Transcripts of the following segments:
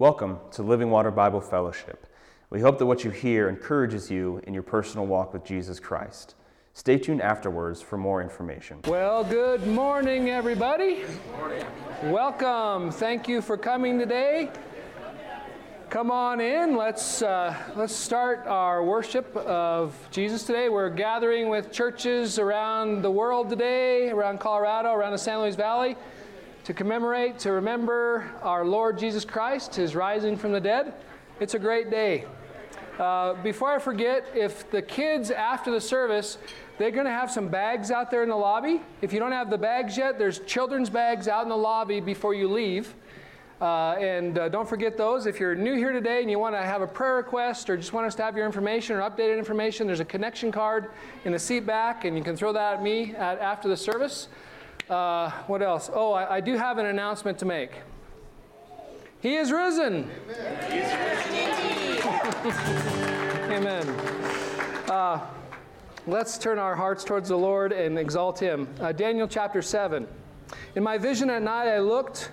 Welcome to Living Water Bible Fellowship. We hope that what you hear encourages you in your personal walk with Jesus Christ. Stay tuned afterwards for more information. Well, good morning, everybody. Good morning. Welcome. Thank you for coming today. Come on in. Let's uh, let's start our worship of Jesus today. We're gathering with churches around the world today, around Colorado, around the San Luis Valley, to commemorate, to remember our Lord Jesus Christ, His rising from the dead. It's a great day. Uh, before I forget, if the kids after the service, they're going to have some bags out there in the lobby. If you don't have the bags yet, there's children's bags out in the lobby before you leave. Uh, and uh, don't forget those. If you're new here today and you want to have a prayer request or just want us to have your information or updated information, there's a connection card in the seat back, and you can throw that at me at, after the service. Uh, what else? Oh, I, I, do have an announcement to make. He is risen. Amen. Amen. Uh, let's turn our hearts towards the Lord and exalt Him. Uh, Daniel chapter 7. In my vision at night, I looked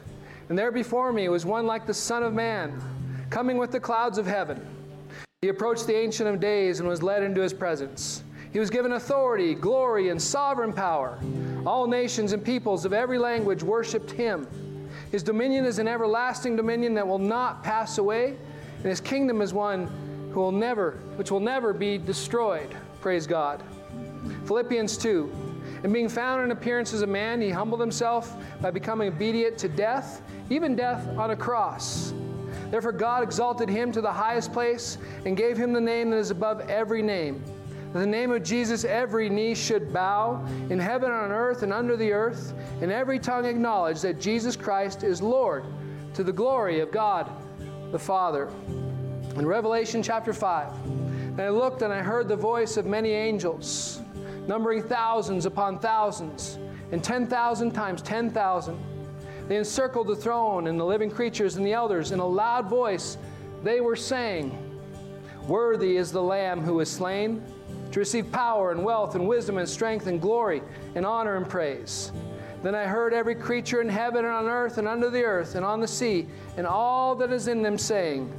and there before me was one like the Son of Man, coming with the clouds of heaven. He approached the Ancient of Days and was led into his presence. He was given authority, glory, and sovereign power. All nations and peoples of every language worshiped him. His dominion is an everlasting dominion that will not pass away, and his kingdom is one who will never, which will never be destroyed. Praise God. Philippians 2. And being found in appearance as a man, he humbled himself by becoming obedient to death, even death on a cross. Therefore, God exalted him to the highest place and gave him the name that is above every name. In the name of Jesus, every knee should bow in heaven, on earth, and under the earth, and every tongue acknowledge that Jesus Christ is Lord to the glory of God the Father. In Revelation chapter 5, and I looked and I heard the voice of many angels, numbering thousands upon thousands, and 10,000 times 10,000 they encircled the throne and the living creatures and the elders. In a loud voice, they were saying, Worthy is the Lamb who was slain to receive power and wealth and wisdom and strength and glory and honor and praise. Then I heard every creature in heaven and on earth and under the earth and on the sea and all that is in them saying,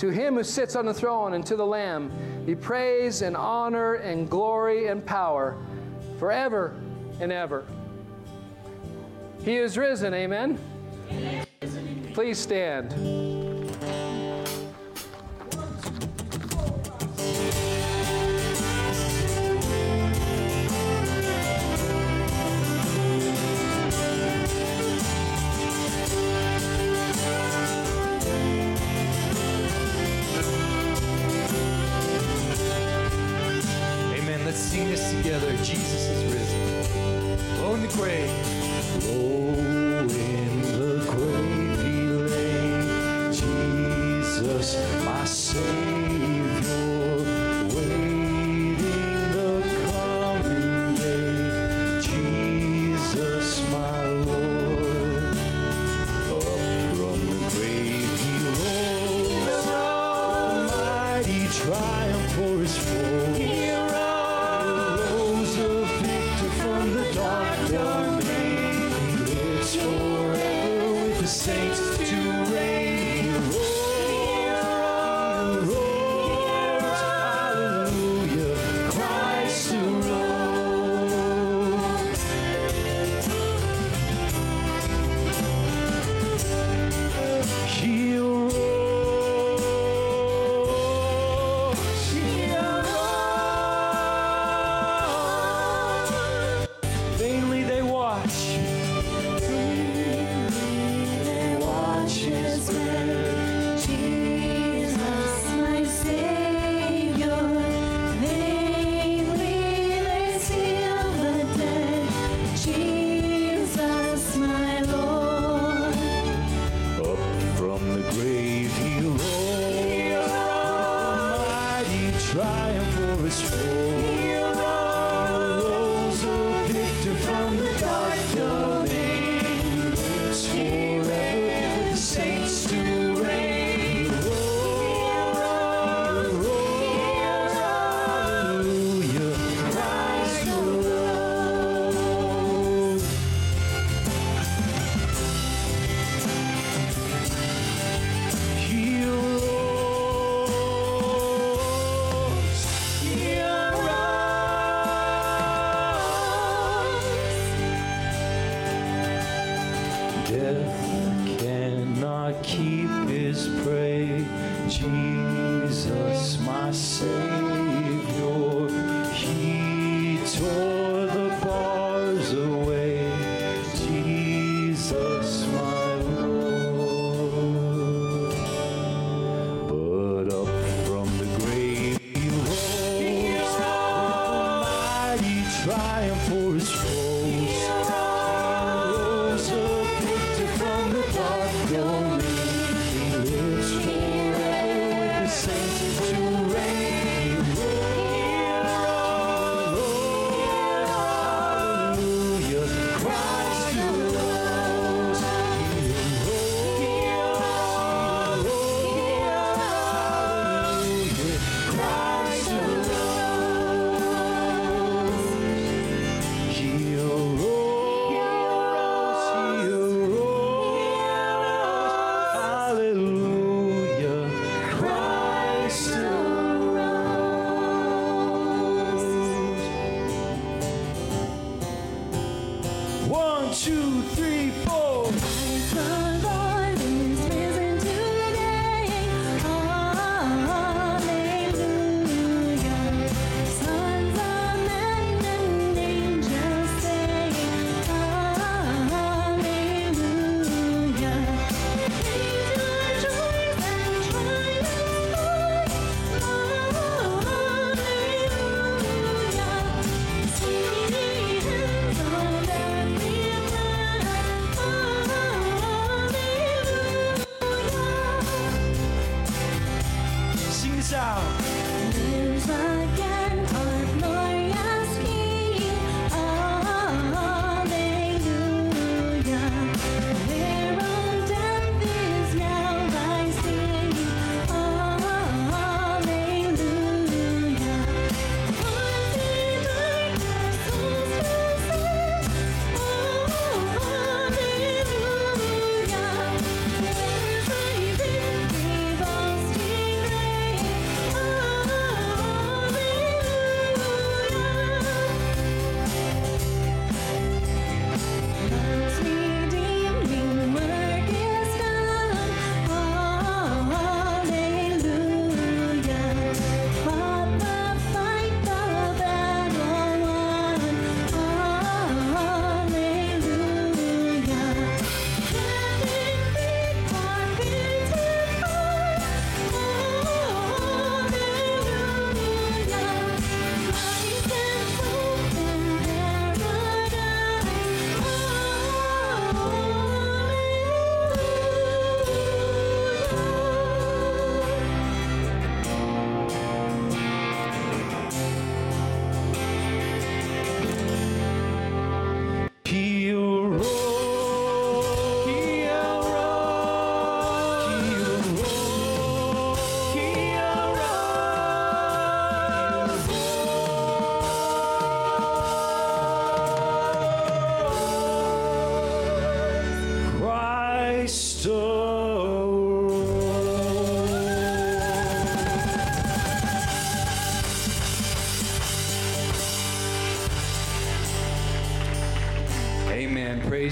To him who sits on the throne and to the Lamb be praise and honor and glory and power forever and ever. He is risen, amen? Please stand.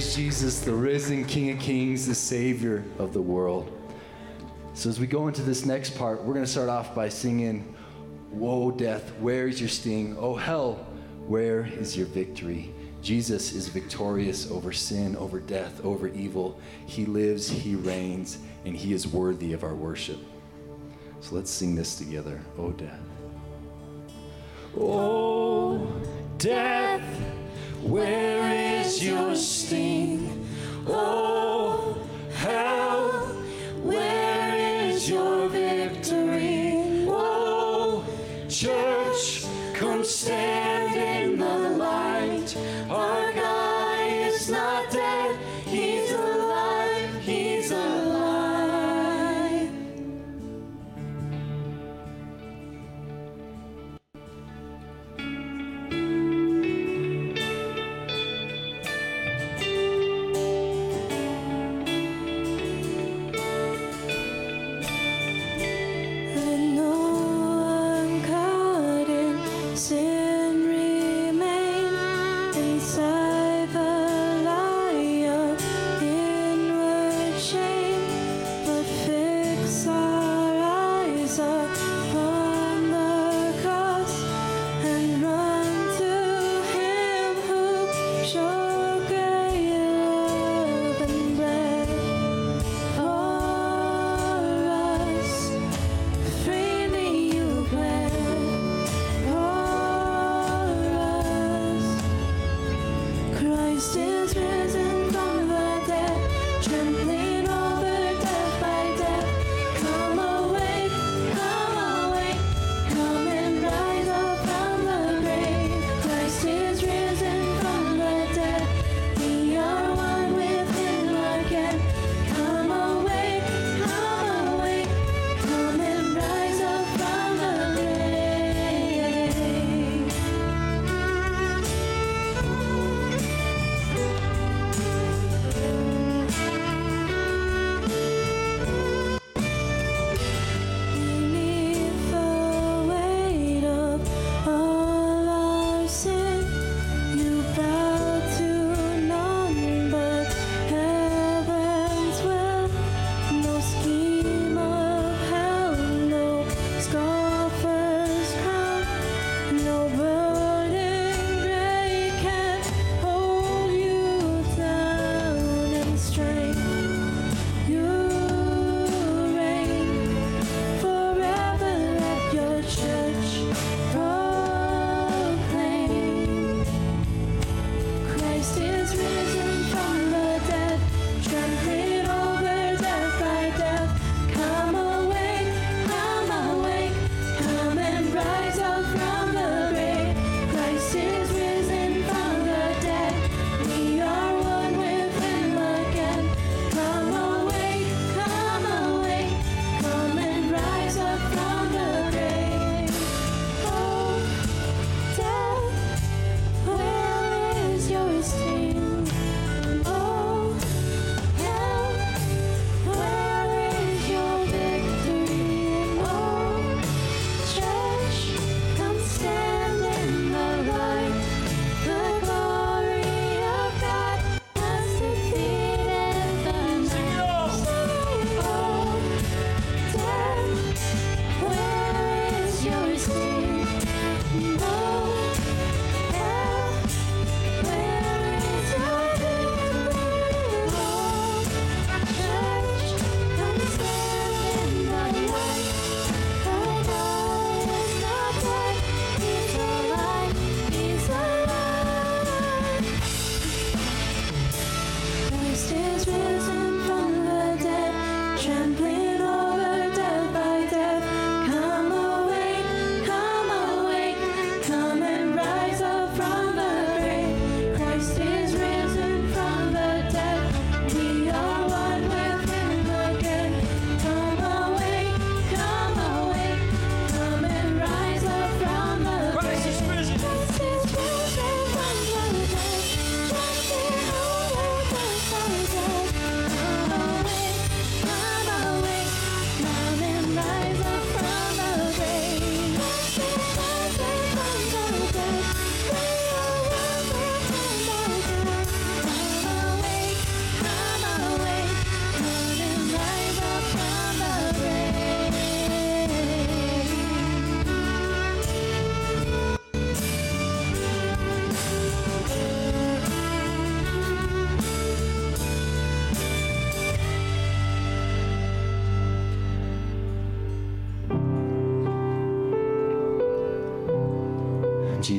praise Jesus, the risen King of Kings, the Savior of the world. So, as we go into this next part, we're going to start off by singing, Woe, death, where is your sting? Oh, hell, where is your victory? Jesus is victorious over sin, over death, over evil. He lives, He reigns, and He is worthy of our worship. So let's sing this together. Oh, death. Oh, death, where is your sting? Oh, hell, where is your victory? Oh, church.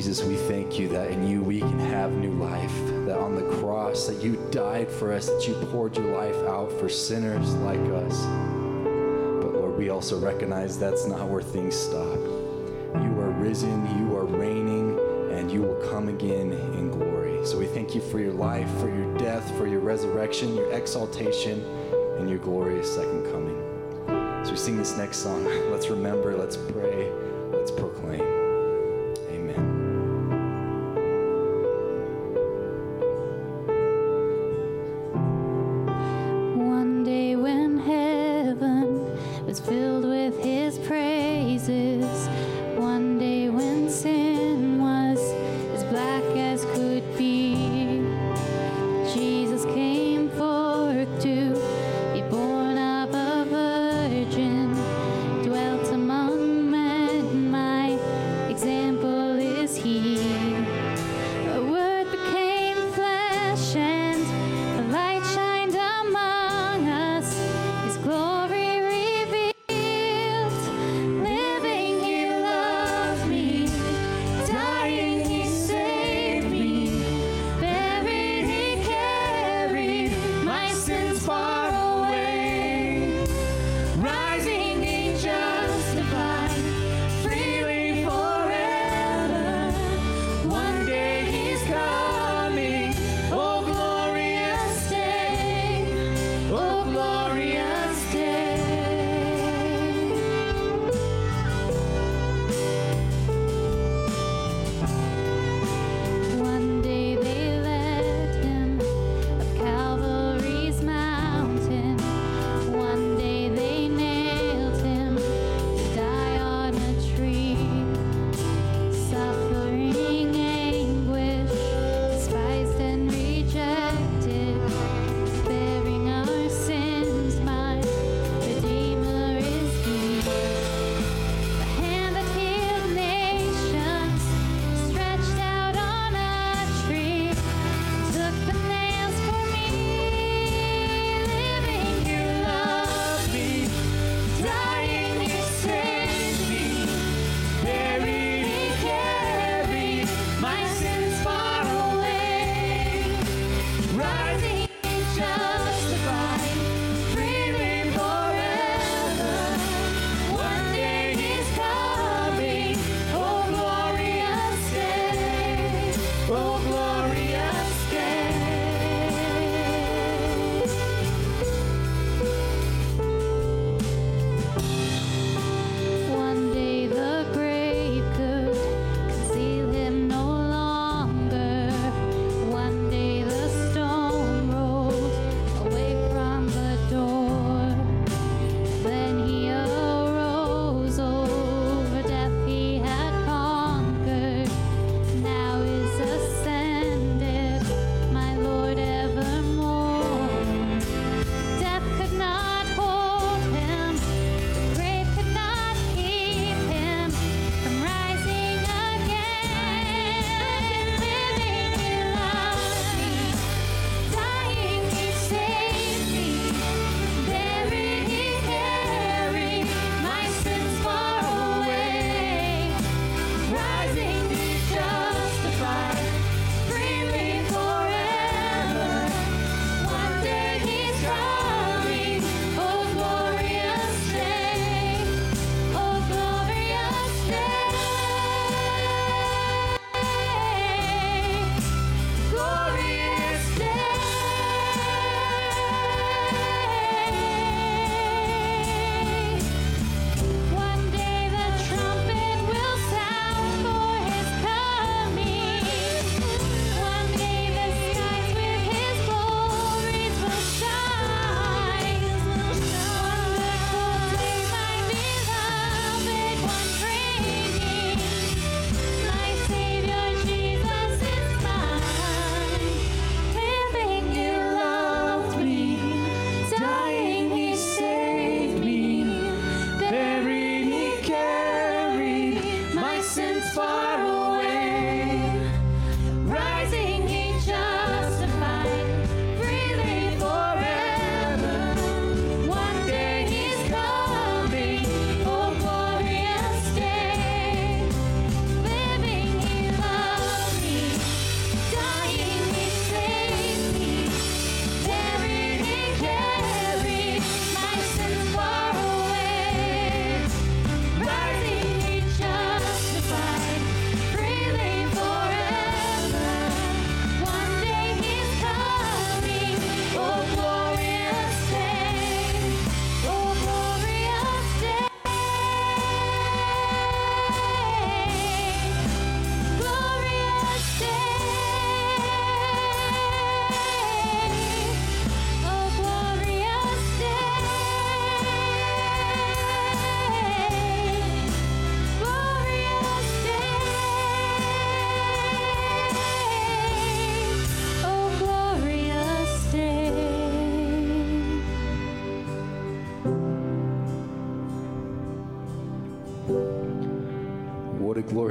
Jesus, we thank you that in you we can have new life, that on the cross that you died for us, that you poured your life out for sinners like us. But Lord, we also recognize that's not where things stop. You are risen, you are reigning, and you will come again in glory. So we thank you for your life, for your death, for your resurrection, your exaltation, and your glorious second coming. So we sing this next song. Let's remember, let's pray.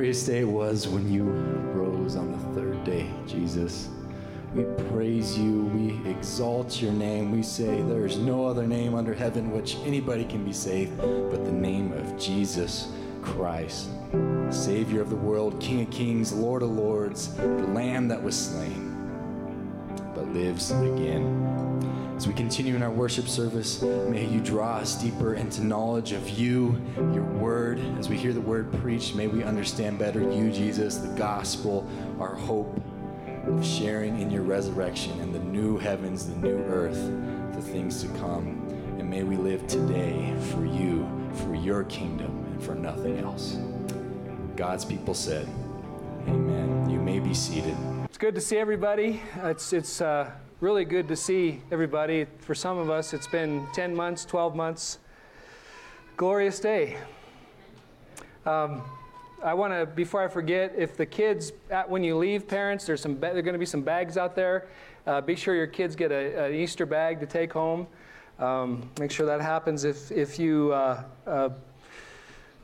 Glorious day it was when you rose on the third day, Jesus. We praise you. We exalt your name. We say there is no other name under heaven which anybody can be saved but the name of Jesus Christ, Savior of the world, King of kings, Lord of lords, the Lamb that was slain but lives again. As we continue in our worship service, may you draw us deeper into knowledge of you, your word. As we hear the word preached, may we understand better you, Jesus, the gospel, our hope of sharing in your resurrection and the new heavens, the new earth, the things to come. And may we live today for you, for your kingdom, and for nothing else. God's people said, Amen. You may be seated. It's good to see everybody. It's, it's uh, really good to see everybody. For some of us, it's been 10 months, 12 months. Glorious day. Um, I want to, before I forget, if the kids, at, when you leave, parents, there's some, ba- there are going to be some bags out there. Uh, be sure your kids get an Easter bag to take home. Um, make sure that happens. If, if you uh, uh,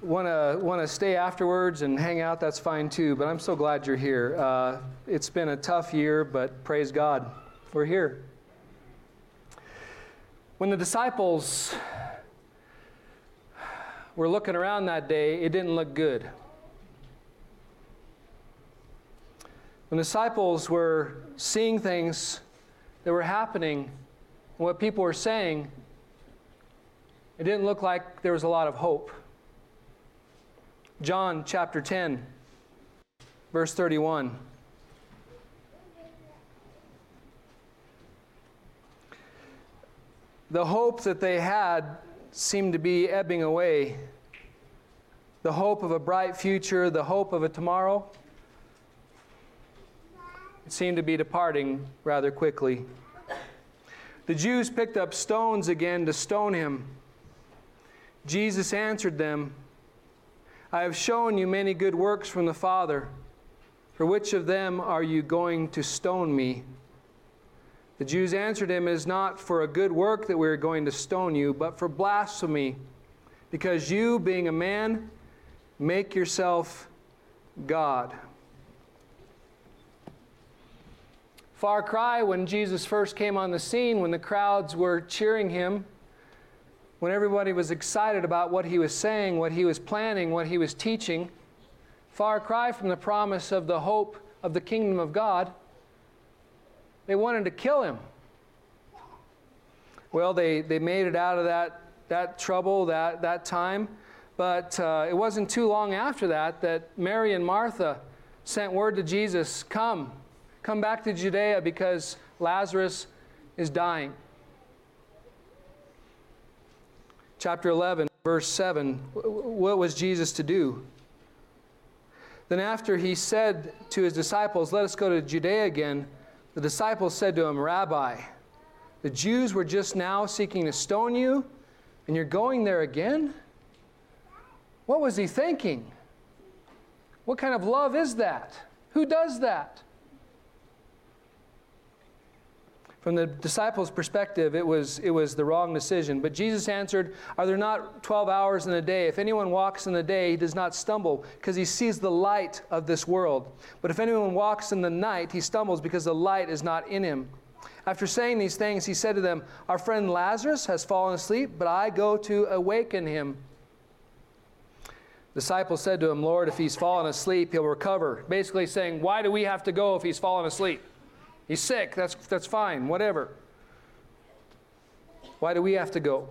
want to want to stay afterwards and hang out, that's fine too. But I'm so glad you're here. Uh, it's been a tough year, but praise God, we're here. When the disciples were looking around that day, it didn't look good. When the disciples were seeing things that were happening, and what people were saying, it didn't look like there was a lot of hope. John chapter 10, verse 31. The hope that they had seemed to be ebbing away. The hope of a bright future, the hope of a tomorrow, it seemed to be departing rather quickly. The Jews picked up stones again to stone him. Jesus answered them, I have shown you many good works from the Father. For which of them are you going to stone me? The Jews answered him, It is not for a good work that we are going to stone you, but for blasphemy, because you, being a man, make yourself God. Far cry when Jesus first came on the scene, when the crowds were cheering him when everybody was excited about what he was saying, what he was planning, what he was teaching, far cry from the promise of the hope of the kingdom of God, they wanted to kill him. Well, they, they made it out of that, that trouble, that, that time, but uh, it wasn't too long after that that Mary and Martha sent word to Jesus Come, come back to Judea because Lazarus is dying. chapter 11, verse 7, what was Jesus to do? Then, after he said to his disciples, Let us go to Judea again, the disciples said to him, Rabbi, the Jews were just now seeking to stone you, and you're going there again? What was he thinking? What kind of love is that? Who does that? From the disciples' perspective, it was, it was the wrong decision. But Jesus answered, Are there not 12 hours in a day? If anyone walks in the day, he does not stumble, because he sees the light of this world. But if anyone walks in the night, he stumbles, because the light is not in him. After saying these things, he said to them, Our friend Lazarus has fallen asleep, but I go to awaken him. The disciples said to him, Lord, if he's fallen asleep, he'll recover. Basically saying, Why do we have to go if he's fallen asleep? He's sick, that's, that's fine, whatever. Why do we have to go?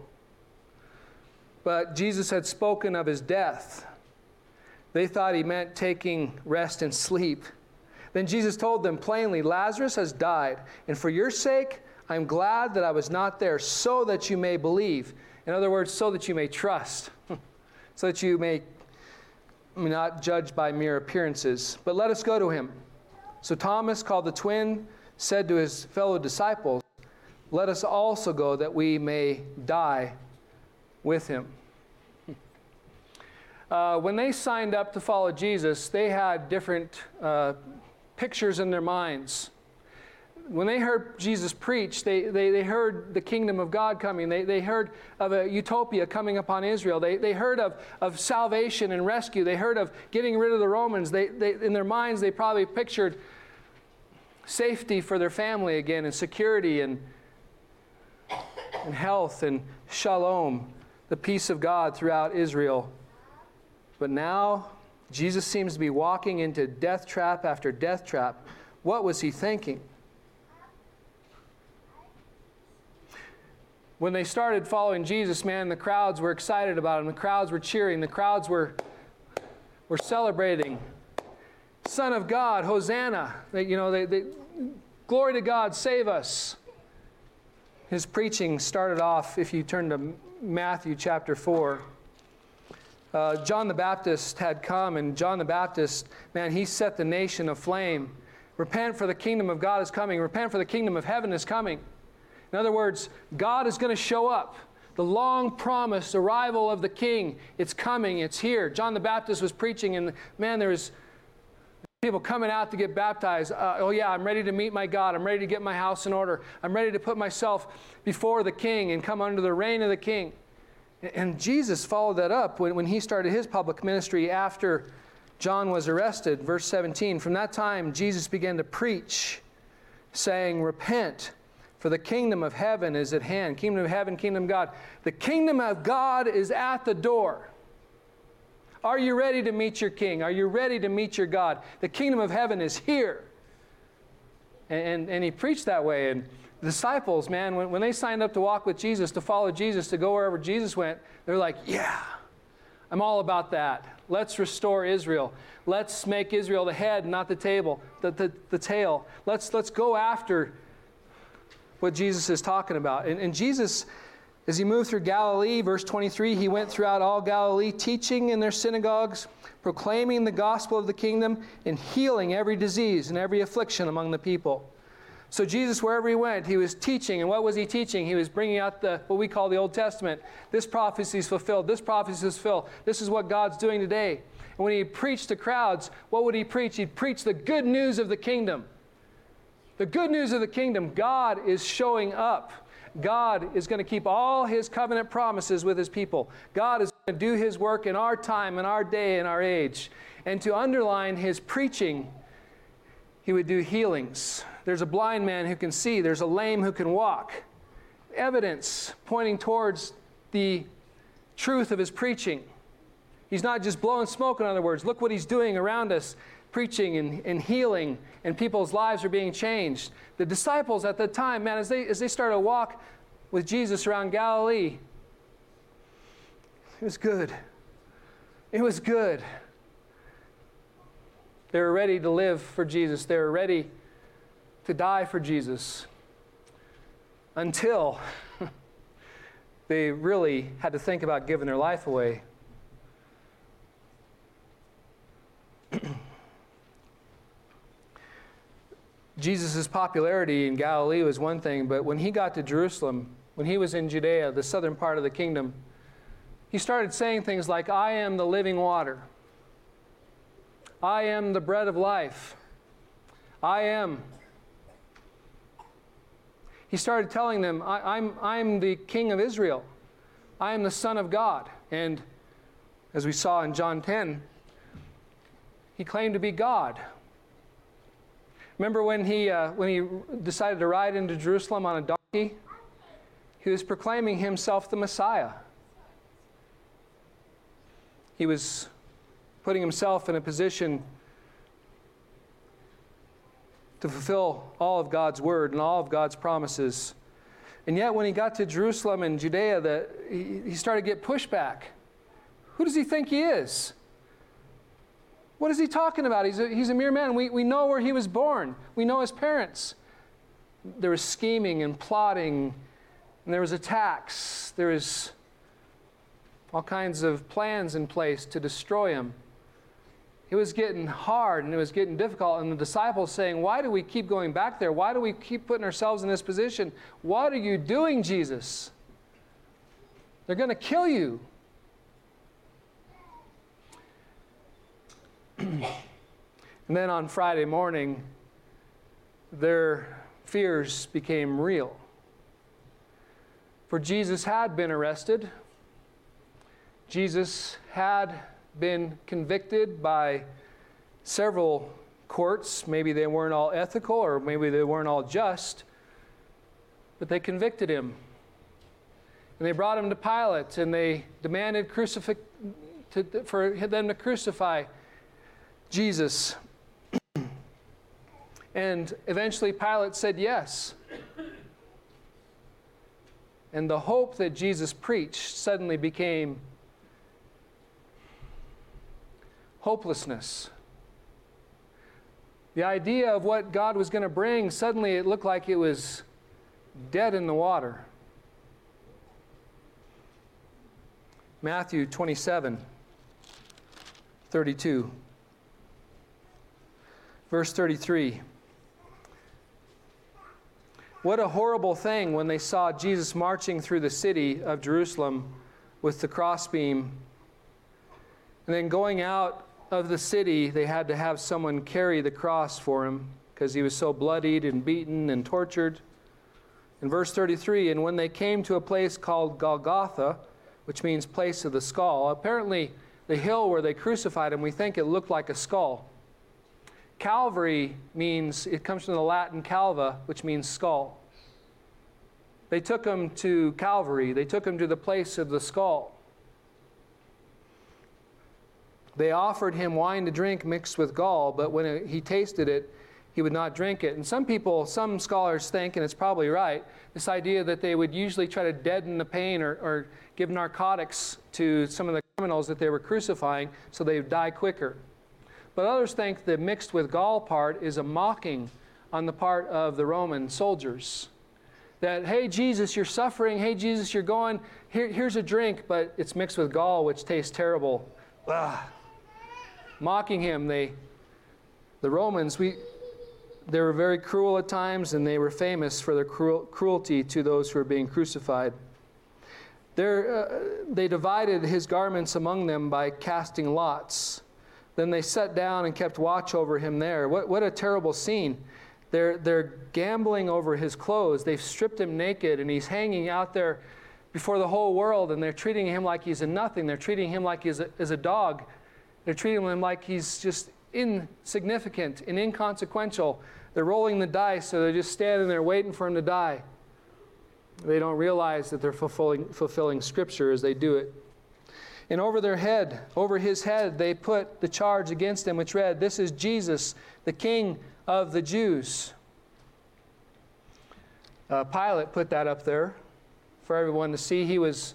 But Jesus had spoken of his death. They thought he meant taking rest and sleep. Then Jesus told them plainly Lazarus has died, and for your sake, I'm glad that I was not there, so that you may believe. In other words, so that you may trust, so that you may not judge by mere appearances. But let us go to him. So Thomas, called the twin, said to his fellow disciples, Let us also go that we may die with him. Uh, when they signed up to follow Jesus, they had different uh, pictures in their minds. when they heard Jesus preach, they, they, they heard the kingdom of God coming. They, they heard of a utopia coming upon Israel. They, they heard of, of salvation and rescue. They heard of getting rid of the Romans. They, they, in their minds, they probably pictured safety for their family again and security and, and health and shalom, the peace of God throughout Israel. But now, Jesus seems to be walking into death trap after death trap. What was he thinking? When they started following Jesus, man, the crowds were excited about him. The crowds were cheering. The crowds were, were celebrating. Son of God, Hosanna. They, you know, they, they, glory to God, save us. His preaching started off, if you turn to Matthew chapter 4. Uh, John the Baptist had come, and John the Baptist, man, he set the nation aflame. Repent, for the kingdom of God is coming. Repent, for the kingdom of heaven is coming. In other words, God is going to show up. The long promised arrival of the king, it's coming, it's here. John the Baptist was preaching, and man, there was people coming out to get baptized. Uh, oh, yeah, I'm ready to meet my God. I'm ready to get my house in order. I'm ready to put myself before the king and come under the reign of the king. And Jesus followed that up when, when he started his public ministry after John was arrested. Verse 17 From that time, Jesus began to preach, saying, Repent for the kingdom of heaven is at hand. Kingdom of heaven, kingdom of God. The kingdom of God is at the door. Are you ready to meet your king? Are you ready to meet your God? The kingdom of heaven is here. And, and, and he preached that way. And disciples, man, when, when they signed up to walk with Jesus, to follow Jesus, to go wherever Jesus went, they're like, yeah, I'm all about that. Let's restore Israel. Let's make Israel the head, not the table, the, the, the tail. Let's, let's go after what Jesus is talking about. And, and Jesus, as he moved through Galilee, verse 23, he went throughout all Galilee, teaching in their synagogues, proclaiming the gospel of the kingdom, and healing every disease and every affliction among the people. So Jesus, wherever he went, he was teaching. And what was he teaching? He was bringing out the what we call the Old Testament. This prophecy is fulfilled. This prophecy is fulfilled. This is what God's doing today. And when he preached to crowds, what would he preach? He'd preach the good news of the kingdom. The good news of the kingdom, God is showing up. God is going to keep all his covenant promises with his people. God is going to do his work in our time, in our day, in our age. And to underline his preaching, he would do healings. There's a blind man who can see, there's a lame who can walk. Evidence pointing towards the truth of his preaching. He's not just blowing smoke, in other words. Look what he's doing around us preaching and, and healing, and people's lives are being changed. The disciples at the time, man, as they, as they started to walk with Jesus around Galilee, it was good. It was good. They were ready to live for Jesus. They were ready to die for Jesus until they really had to think about giving their life away. Jesus' popularity in Galilee was one thing, but when he got to Jerusalem, when he was in Judea, the southern part of the kingdom, he started saying things like, I am the living water. I am the bread of life. I am. He started telling them, I, am I'm, I'm the king of Israel. I am the Son of God. And as we saw in John 10, he claimed to be God. Remember when he, uh, when he decided to ride into Jerusalem on a donkey? He was proclaiming himself the Messiah. He was putting himself in a position to fulfill all of God's word and all of God's promises. And yet, when he got to Jerusalem and Judea, the, he, he started to get pushback. Who does he think he is? What is he talking about? He's a, he's a mere man. We, we know where he was born, we know his parents. There was scheming and plotting, and there was attacks. There was all kinds of plans in place to destroy him. It was getting hard and it was getting difficult. And the disciples saying, Why do we keep going back there? Why do we keep putting ourselves in this position? What are you doing, Jesus? They're going to kill you. and then on Friday morning, their fears became real. For Jesus had been arrested, Jesus had been convicted by several courts. Maybe they weren't all ethical or maybe they weren't all just, but they convicted him. And they brought him to Pilate and they demanded crucifix to, for them to crucify Jesus. and eventually Pilate said yes. And the hope that Jesus preached suddenly became hopelessness. The idea of what God was going to bring, suddenly it looked like it was dead in the water. Matthew 27, 32. Verse 33. What a horrible thing when they saw Jesus marching through the city of Jerusalem with the crossbeam. And then going out of the city, they had to have someone carry the cross for him because he was so bloodied and beaten and tortured. In verse 33, and when they came to a place called Golgotha, which means place of the skull, apparently the hill where they crucified him, we think it looked like a skull. Calvary means, it comes from the Latin calva, which means skull. They took him to Calvary, they took him to the place of the skull. They offered him wine to drink mixed with gall, but when it, he tasted it, he would not drink it. And some people, some scholars think, and it's probably right, this idea that they would usually try to deaden the pain or, or give narcotics to some of the criminals that they were crucifying so they would die quicker. But others think the mixed with gall part is a mocking on the part of the Roman soldiers. That, hey, Jesus, you're suffering. Hey, Jesus, you're going. Here, here's a drink, but it's mixed with gall, which tastes terrible. Ugh mocking him. They, the Romans, we, they were very cruel at times, and they were famous for their cruel, cruelty to those who were being crucified. Uh, they divided his garments among them by casting lots. Then they sat down and kept watch over him there. What, what a terrible scene. They're, they're gambling over his clothes. They've stripped him naked, and he's hanging out there before the whole world, and they're treating him like he's a nothing. They're treating him like he's a, as a dog they're treating him like he's just insignificant and inconsequential. They're rolling the dice, so they're just standing there waiting for him to die. They don't realize that they're fulfilling, fulfilling Scripture as they do it. And over their head, over his head, they put the charge against him, which read, This is Jesus, the King of the Jews. Uh, Pilate put that up there for everyone to see. He was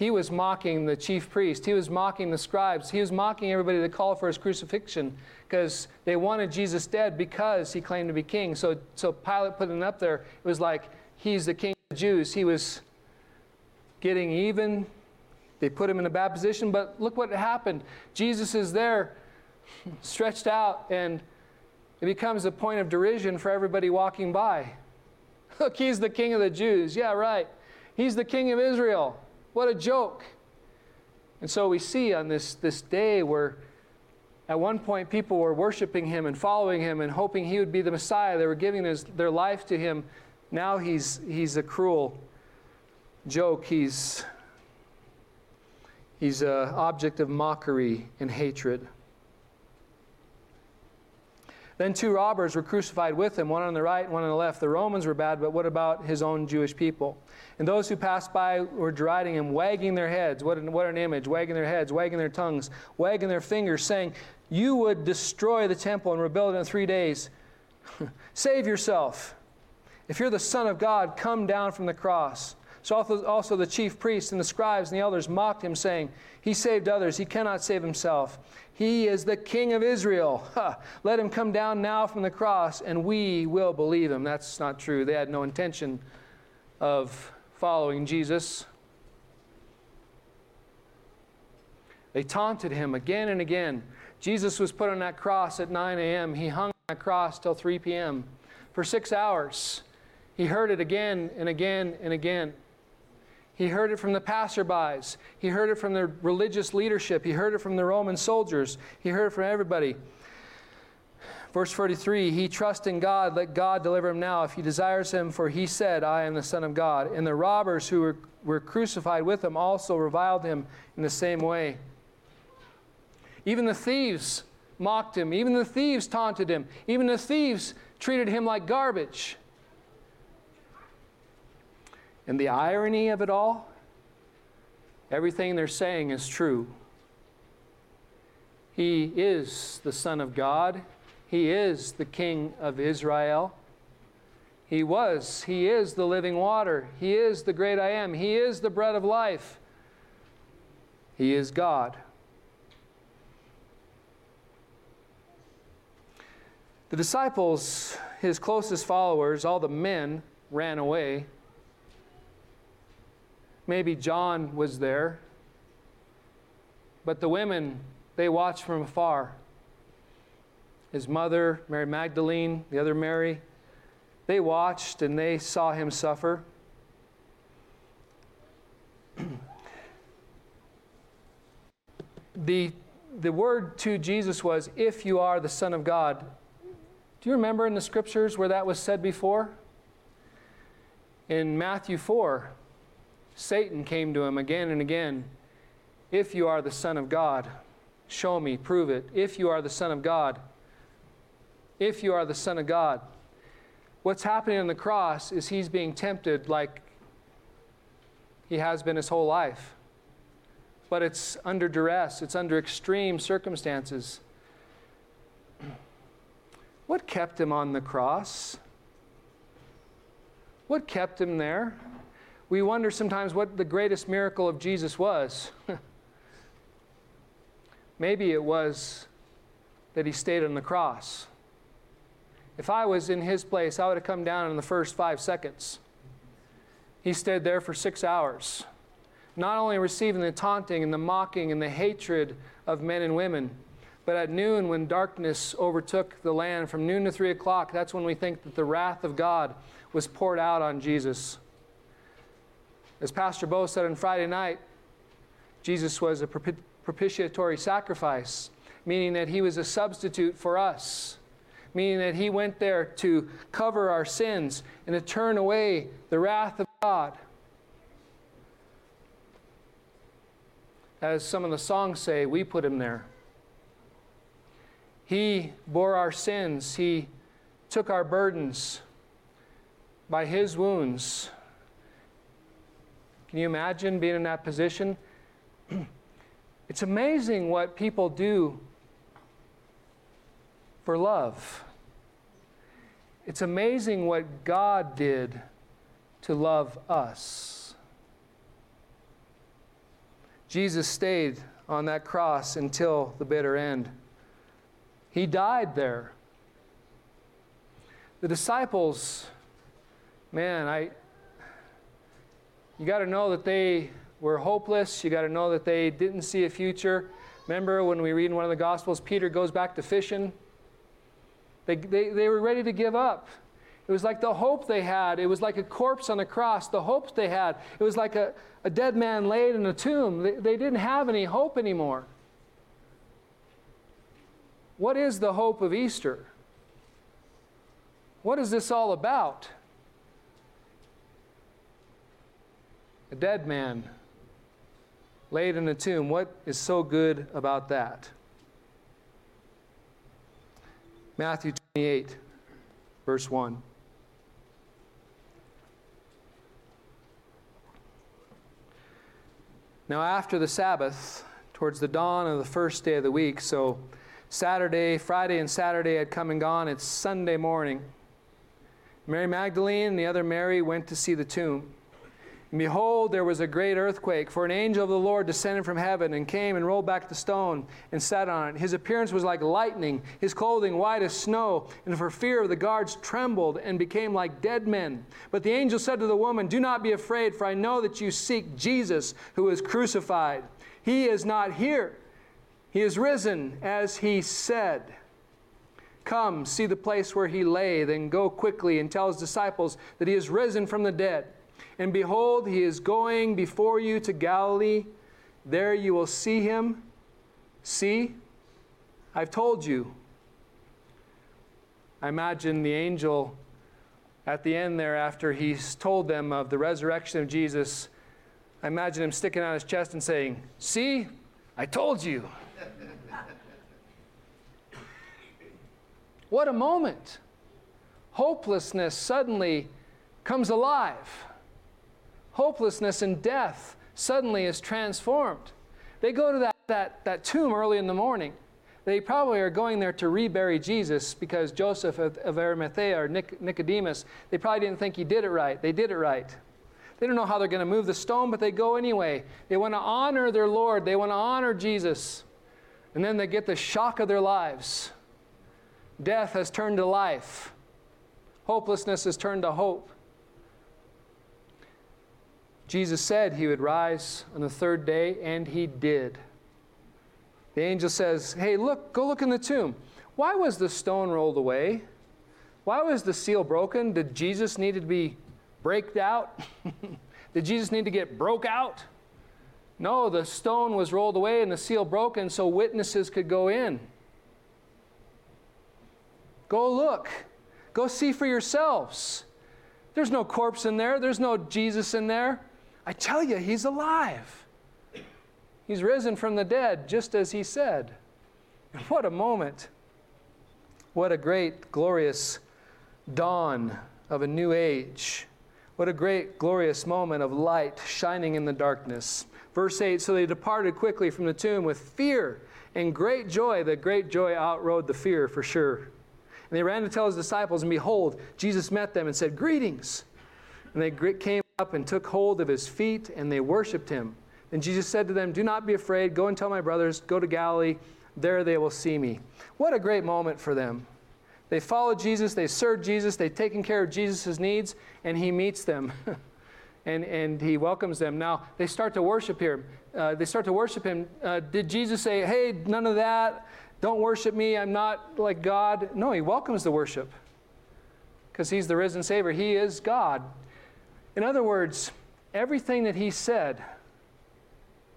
he was mocking the chief priest. He was mocking the scribes. He was mocking everybody that called for his crucifixion because they wanted Jesus dead because he claimed to be king. So, so Pilate put him up there. It was like, he's the king of the Jews. He was getting even. They put him in a bad position, but look what happened. Jesus is there, stretched out, and it becomes a point of derision for everybody walking by. Look, he's the king of the Jews. Yeah, right. He's the king of Israel. What a joke. And so we see on this, this day where at one point people were worshiping him and following him and hoping he would be the Messiah. They were giving his, their life to him. Now he's, he's a cruel joke. He's, he's an object of mockery and hatred. Then two robbers were crucified with him, one on the right, one on the left. The Romans were bad, but what about his own Jewish people? And those who passed by were deriding him, wagging their heads. What an, what an image! Wagging their heads, wagging their tongues, wagging their fingers, saying, You would destroy the temple and rebuild it in three days. Save yourself. If you're the Son of God, come down from the cross. So also, the chief priests and the scribes and the elders mocked him, saying, He saved others, he cannot save himself. He is the King of Israel. Let him come down now from the cross, and we will believe him. That's not true. They had no intention of following Jesus. They taunted him again and again. Jesus was put on that cross at 9 a.m. He hung on that cross till 3 p.m. for six hours. He heard it again and again and again. He heard it from the passerbys. He heard it from the religious leadership. He heard it from the Roman soldiers. He heard it from everybody. Verse 43 He trusts in God, let God deliver him now if he desires him, for he said, I am the Son of God. And the robbers who were, were crucified with him also reviled him in the same way. Even the thieves mocked him, even the thieves taunted him, even the thieves treated him like garbage. And the irony of it all everything they're saying is true. He is the Son of God. He is the King of Israel. He was. He is the living water. He is the great I am. He is the bread of life. He is God. The disciples, his closest followers, all the men, ran away. Maybe John was there. But the women, they watched from afar. His mother, Mary Magdalene, the other Mary, they watched and they saw him suffer. the, the word to Jesus was, If you are the Son of God. Do you remember in the scriptures where that was said before? In Matthew 4, Satan came to him again and again. If you are the Son of God, show me, prove it. If you are the Son of God, if you are the Son of God. What's happening on the cross is he's being tempted like he has been his whole life. But it's under duress, it's under extreme circumstances. What kept him on the cross? What kept him there? We wonder sometimes what the greatest miracle of Jesus was. Maybe it was that he stayed on the cross. If I was in his place, I would have come down in the first five seconds. He stayed there for six hours, not only receiving the taunting and the mocking and the hatred of men and women, but at noon, when darkness overtook the land, from noon to three o'clock, that's when we think that the wrath of God was poured out on Jesus. As Pastor Bo said on Friday night, Jesus was a propitiatory sacrifice, meaning that he was a substitute for us, meaning that he went there to cover our sins and to turn away the wrath of God. As some of the songs say, we put him there. He bore our sins, He took our burdens. By His wounds, can you imagine being in that position? it's amazing what people do for love. It's amazing what God did to love us. Jesus stayed on that cross until the bitter end. He died there. The disciples, man, I you got to know that they were hopeless. You got to know that they didn't see a future. Remember when we read in one of the Gospels, Peter goes back to fishing? They, they, they were ready to give up. It was like the hope they had. It was like a corpse on a cross, the hopes they had. It was like a, a dead man laid in a tomb. They, they didn't have any hope anymore. What is the hope of Easter? What is this all about? A dead man laid in a tomb. What is so good about that? Matthew 28, verse 1. Now, after the Sabbath, towards the dawn of the first day of the week, so Saturday, Friday, and Saturday had come and gone. It's Sunday morning. Mary Magdalene and the other Mary went to see the tomb. And behold, there was a great earthquake, for an angel of the Lord descended from heaven and came and rolled back the stone and sat on it. His appearance was like lightning, his clothing white as snow, and for fear of the guards trembled and became like dead men. But the angel said to the woman, Do not be afraid, for I know that you seek Jesus who was crucified. He is not here he is risen as he said. Come, see the place where he lay, then go quickly and tell his disciples that he is risen from the dead. And behold, he is going before you to Galilee. There you will see him. See, I've told you. I imagine the angel at the end there, after he's told them of the resurrection of Jesus, I imagine him sticking out his chest and saying, See, I told you. what a moment. Hopelessness suddenly comes alive. Hopelessness and death suddenly is transformed. They go to that, that, that tomb early in the morning. They probably are going there to rebury Jesus because Joseph of, of Arimathea or Nic- Nicodemus, they probably didn't think he did it right. They did it right. They don't know how they're going to move the stone, but they go anyway. They want to honor their Lord, they want to honor Jesus. And then they get the shock of their lives. Death has turned to life, hopelessness has turned to hope. Jesus said he would rise on the third day, and he did. The angel says, Hey, look, go look in the tomb. Why was the stone rolled away? Why was the seal broken? Did Jesus need to be braked out? Did Jesus need to get broke out? No, the stone was rolled away and the seal broken so witnesses could go in. Go look. Go see for yourselves. There's no corpse in there, there's no Jesus in there. I tell you, he's alive. He's risen from the dead, just as he said. And what a moment. What a great, glorious dawn of a new age. What a great, glorious moment of light shining in the darkness. Verse 8 So they departed quickly from the tomb with fear and great joy. The great joy outrode the fear for sure. And they ran to tell his disciples, and behold, Jesus met them and said, Greetings. And they came up and took hold of his feet, and they worshiped him. And Jesus said to them, Do not be afraid. Go and tell my brothers, go to Galilee. There they will see me. What a great moment for them. They followed Jesus, they served Jesus, they've taken care of Jesus' needs, and he meets them. and, and he welcomes them. Now, they start to worship him. Uh, they start to worship him. Uh, did Jesus say, Hey, none of that? Don't worship me. I'm not like God. No, he welcomes the worship because he's the risen Savior. He is God. In other words, everything that he said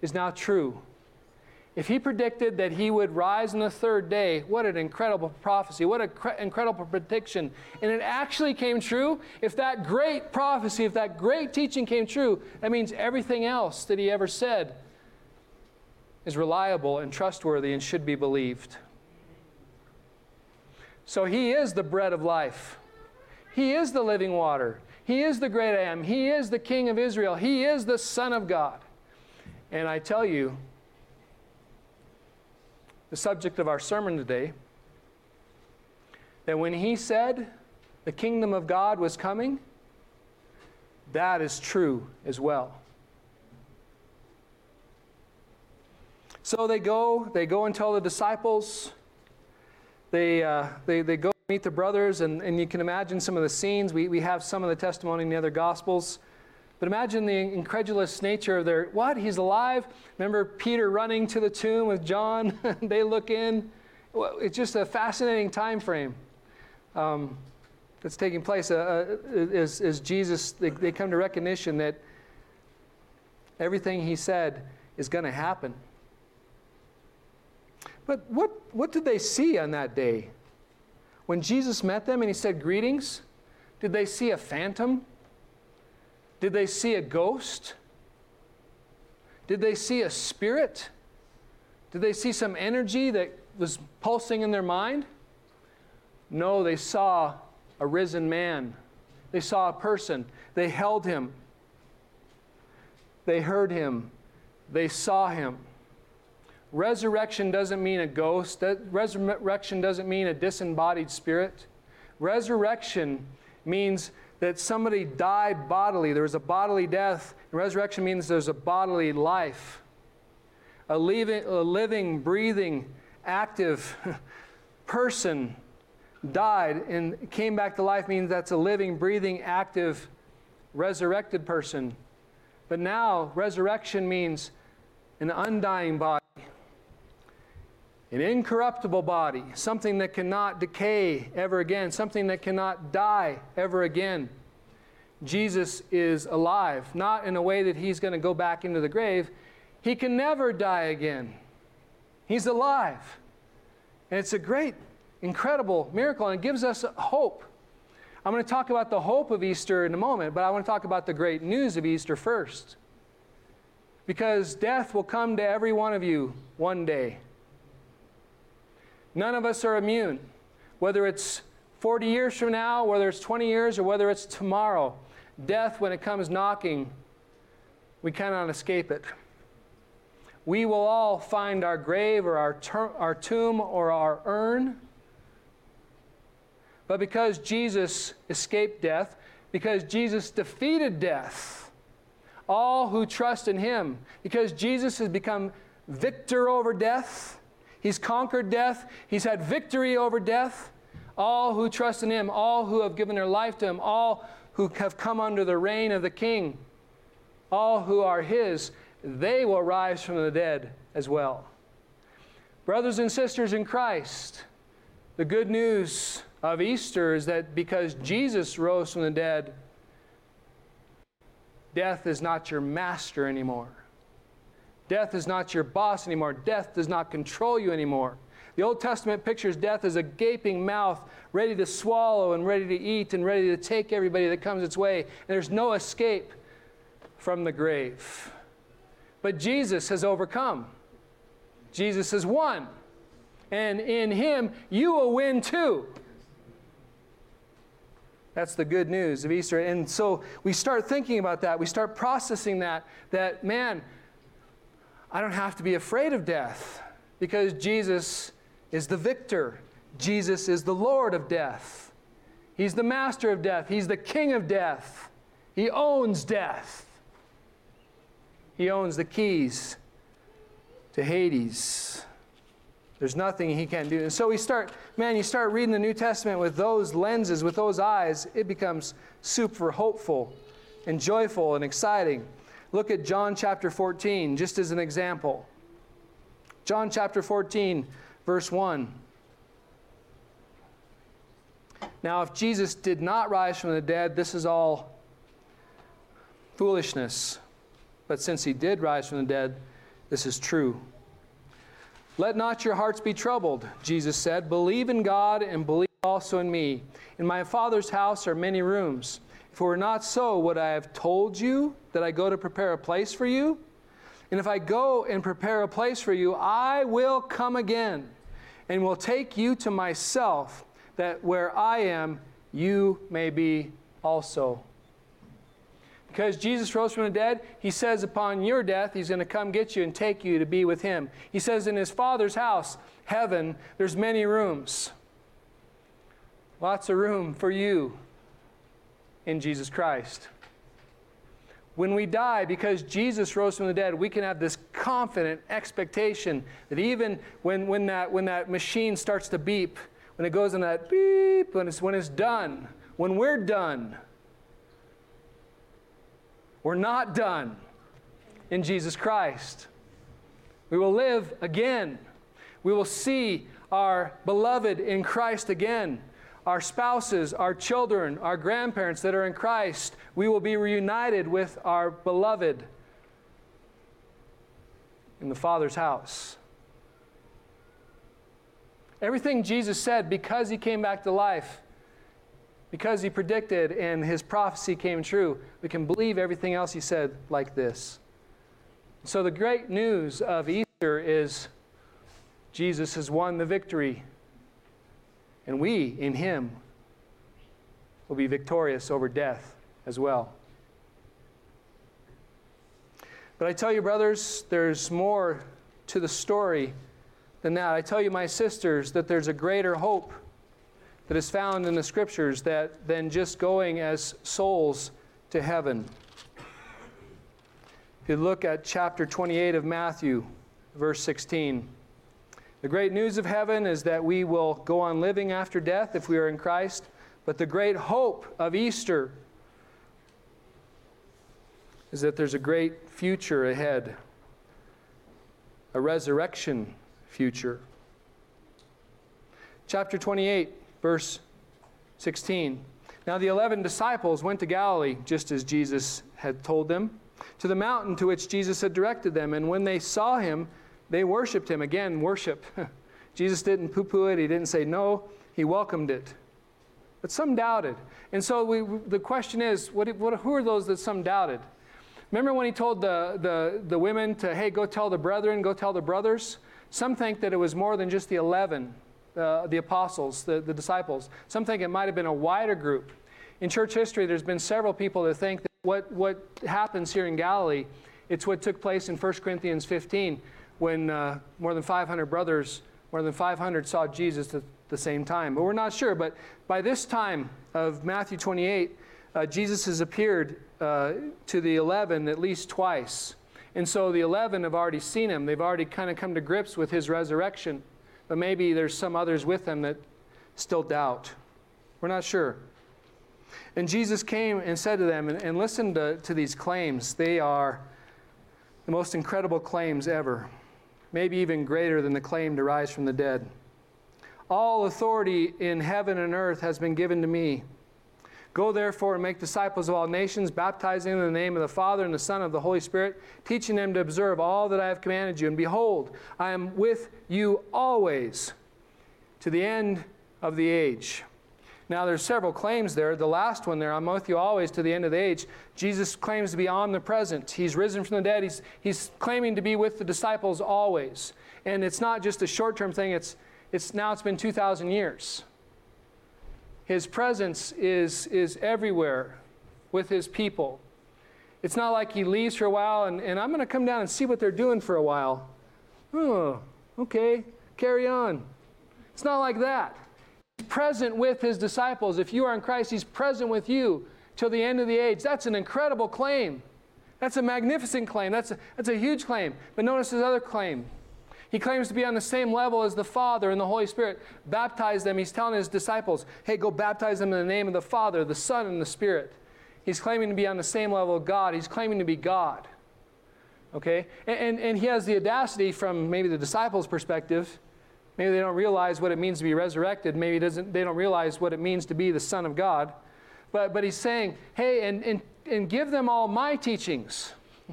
is now true. If he predicted that he would rise on the third day, what an incredible prophecy, what an cre- incredible prediction. And it actually came true. If that great prophecy, if that great teaching came true, that means everything else that he ever said is reliable and trustworthy and should be believed. So he is the bread of life, he is the living water, he is the great I am, he is the King of Israel, he is the Son of God. And I tell you, the subject of our sermon today, that when he said the kingdom of God was coming, that is true as well. So they go, they go and tell the disciples, they, uh, they, they go meet the brothers, and, and you can imagine some of the scenes. We, we have some of the testimony in the other Gospels. But imagine the incredulous nature of their, what? He's alive? Remember Peter running to the tomb with John? they look in. It's just a fascinating time frame um, that's taking place uh, uh, Jesus, they, they come to recognition that everything he said is going to happen. But what, what did they see on that day? When Jesus met them and he said, Greetings, did they see a phantom? Did they see a ghost? Did they see a spirit? Did they see some energy that was pulsing in their mind? No, they saw a risen man. They saw a person. They held him. They heard him. They saw him. Resurrection doesn't mean a ghost. Resurrection doesn't mean a disembodied spirit. Resurrection means that somebody died bodily. There was a bodily death. Resurrection means there's a bodily life. A living, a living breathing, active person died and came back to life means that's a living, breathing, active, resurrected person. But now, resurrection means an undying body, an incorruptible body, something that cannot decay ever again, something that cannot die ever again. Jesus is alive, not in a way that he's going to go back into the grave. He can never die again. He's alive. And it's a great, incredible miracle and it gives us hope. I'm going to talk about the hope of Easter in a moment, but I want to talk about the great news of Easter first. Because death will come to every one of you one day. None of us are immune, whether it's 40 years from now, whether it's 20 years, or whether it's tomorrow. Death, when it comes knocking, we cannot escape it. We will all find our grave or our, ter- our tomb or our urn. But because Jesus escaped death, because Jesus defeated death, all who trust in him, because Jesus has become victor over death, he's conquered death, he's had victory over death. All who trust in him, all who have given their life to him, all who have come under the reign of the king, all who are his, they will rise from the dead as well. Brothers and sisters in Christ, the good news of Easter is that because Jesus rose from the dead, death is not your master anymore. Death is not your boss anymore. Death does not control you anymore. The Old Testament pictures death as a gaping mouth ready to swallow and ready to eat and ready to take everybody that comes its way. And there's no escape from the grave. But Jesus has overcome. Jesus has won. And in him, you will win too. That's the good news of Easter. And so we start thinking about that. We start processing that, that, man, I don't have to be afraid of death because Jesus is the victor. Jesus is the Lord of death. He's the master of death. He's the king of death. He owns death. He owns the keys to Hades. There's nothing he can't do. And so we start, man, you start reading the New Testament with those lenses, with those eyes, it becomes super hopeful and joyful and exciting. Look at John chapter 14, just as an example. John chapter 14, verse 1. Now, if Jesus did not rise from the dead, this is all foolishness. But since he did rise from the dead, this is true. Let not your hearts be troubled, Jesus said. Believe in God and believe also in me. In my Father's house are many rooms. If it were not so, would I have told you that I go to prepare a place for you? And if I go and prepare a place for you, I will come again and will take you to myself, that where I am, you may be also. Because Jesus rose from the dead, he says, upon your death, he's going to come get you and take you to be with him. He says, in his Father's house, heaven, there's many rooms. Lots of room for you in Jesus Christ. When we die, because Jesus rose from the dead, we can have this confident expectation that even when, when, that, when that machine starts to beep, when it goes in that beep, when it's, when it's done, when we're done, we're not done in Jesus Christ. We will live again. We will see our beloved in Christ again. Our spouses, our children, our grandparents that are in Christ, we will be reunited with our beloved in the Father's house. Everything Jesus said, because he came back to life, because he predicted and his prophecy came true, we can believe everything else he said like this. So, the great news of Easter is Jesus has won the victory, and we, in him, will be victorious over death as well. But I tell you, brothers, there's more to the story than that. I tell you, my sisters, that there's a greater hope that is found in the scriptures that than just going as souls to heaven. If you look at chapter 28 of Matthew, verse 16, the great news of heaven is that we will go on living after death if we are in Christ, but the great hope of Easter is that there's a great future ahead, a resurrection future. Chapter 28, verse 16. Now the eleven disciples went to Galilee, just as Jesus had told them, to the mountain to which Jesus had directed them. And when they saw him, they worshiped him. Again, worship. Jesus didn't poo poo it, he didn't say no, he welcomed it. But some doubted. And so we, the question is what, what, who are those that some doubted? Remember when he told the, the, the women to, hey, go tell the brethren, go tell the brothers? Some think that it was more than just the 11, uh, the apostles, the, the disciples. Some think it might have been a wider group. In church history, there's been several people that think that what, what happens here in Galilee, it's what took place in 1 Corinthians 15 when uh, more than 500 brothers, more than 500 saw Jesus at the same time. But we're not sure. But by this time of Matthew 28, uh, Jesus has appeared uh, to the 11 at least twice. And so the 11 have already seen him. They've already kind of come to grips with his resurrection. But maybe there's some others with them that still doubt. We're not sure. And Jesus came and said to them, and, and listen to, to these claims. They are the most incredible claims ever, maybe even greater than the claim to rise from the dead. All authority in heaven and earth has been given to me. Go therefore and make disciples of all nations, baptizing them in the name of the Father and the Son and of the Holy Spirit, teaching them to observe all that I have commanded you. And behold, I am with you always to the end of the age. Now, there's several claims there. The last one there, I'm with you always to the end of the age. Jesus claims to be omnipresent. He's risen from the dead. He's, he's claiming to be with the disciples always. And it's not just a short term thing, it's, it's now it's been 2,000 years. His presence is, is everywhere with his people. It's not like he leaves for a while and, and I'm going to come down and see what they're doing for a while. Oh, okay, carry on. It's not like that. Present with his disciples. If you are in Christ, he's present with you till the end of the age. That's an incredible claim. That's a magnificent claim. That's a, that's a huge claim. But notice his other claim. He claims to be on the same level as the Father and the Holy Spirit. Baptize them. He's telling his disciples, hey, go baptize them in the name of the Father, the Son, and the Spirit. He's claiming to be on the same level of God. He's claiming to be God. Okay? And, and, and he has the audacity from maybe the disciples' perspective. Maybe they don't realize what it means to be resurrected. Maybe doesn't, they don't realize what it means to be the Son of God. But, but he's saying, hey, and, and, and give them all my teachings.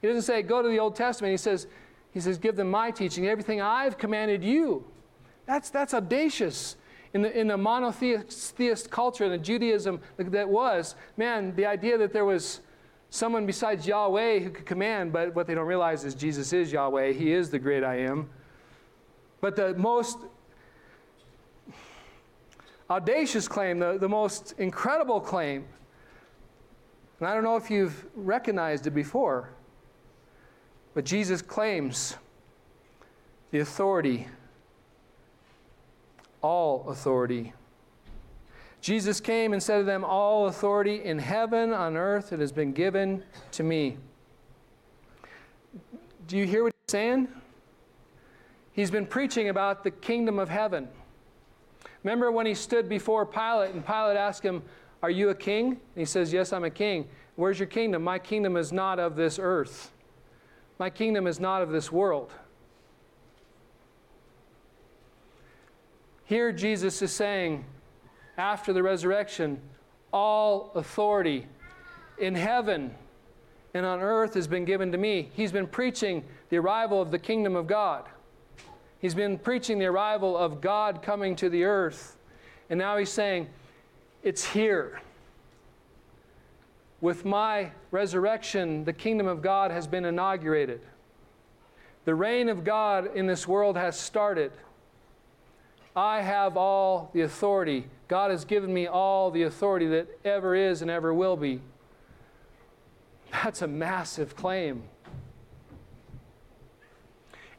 he doesn't say, go to the Old Testament. He says, he says, Give them my teaching, everything I've commanded you. That's, that's audacious. In the, in the monotheist culture, in the Judaism that was, man, the idea that there was someone besides Yahweh who could command, but what they don't realize is Jesus is Yahweh. He is the great I am. But the most audacious claim, the, the most incredible claim, and I don't know if you've recognized it before, but Jesus claims the authority, all authority. Jesus came and said to them, All authority in heaven, on earth, it has been given to me. Do you hear what he's saying? He's been preaching about the kingdom of heaven. Remember when he stood before Pilate and Pilate asked him, Are you a king? And he says, Yes, I'm a king. Where's your kingdom? My kingdom is not of this earth. My kingdom is not of this world. Here, Jesus is saying, after the resurrection, all authority in heaven and on earth has been given to me. He's been preaching the arrival of the kingdom of God. He's been preaching the arrival of God coming to the earth. And now he's saying, it's here. With my resurrection, the kingdom of God has been inaugurated. The reign of God in this world has started. I have all the authority. God has given me all the authority that ever is and ever will be. That's a massive claim.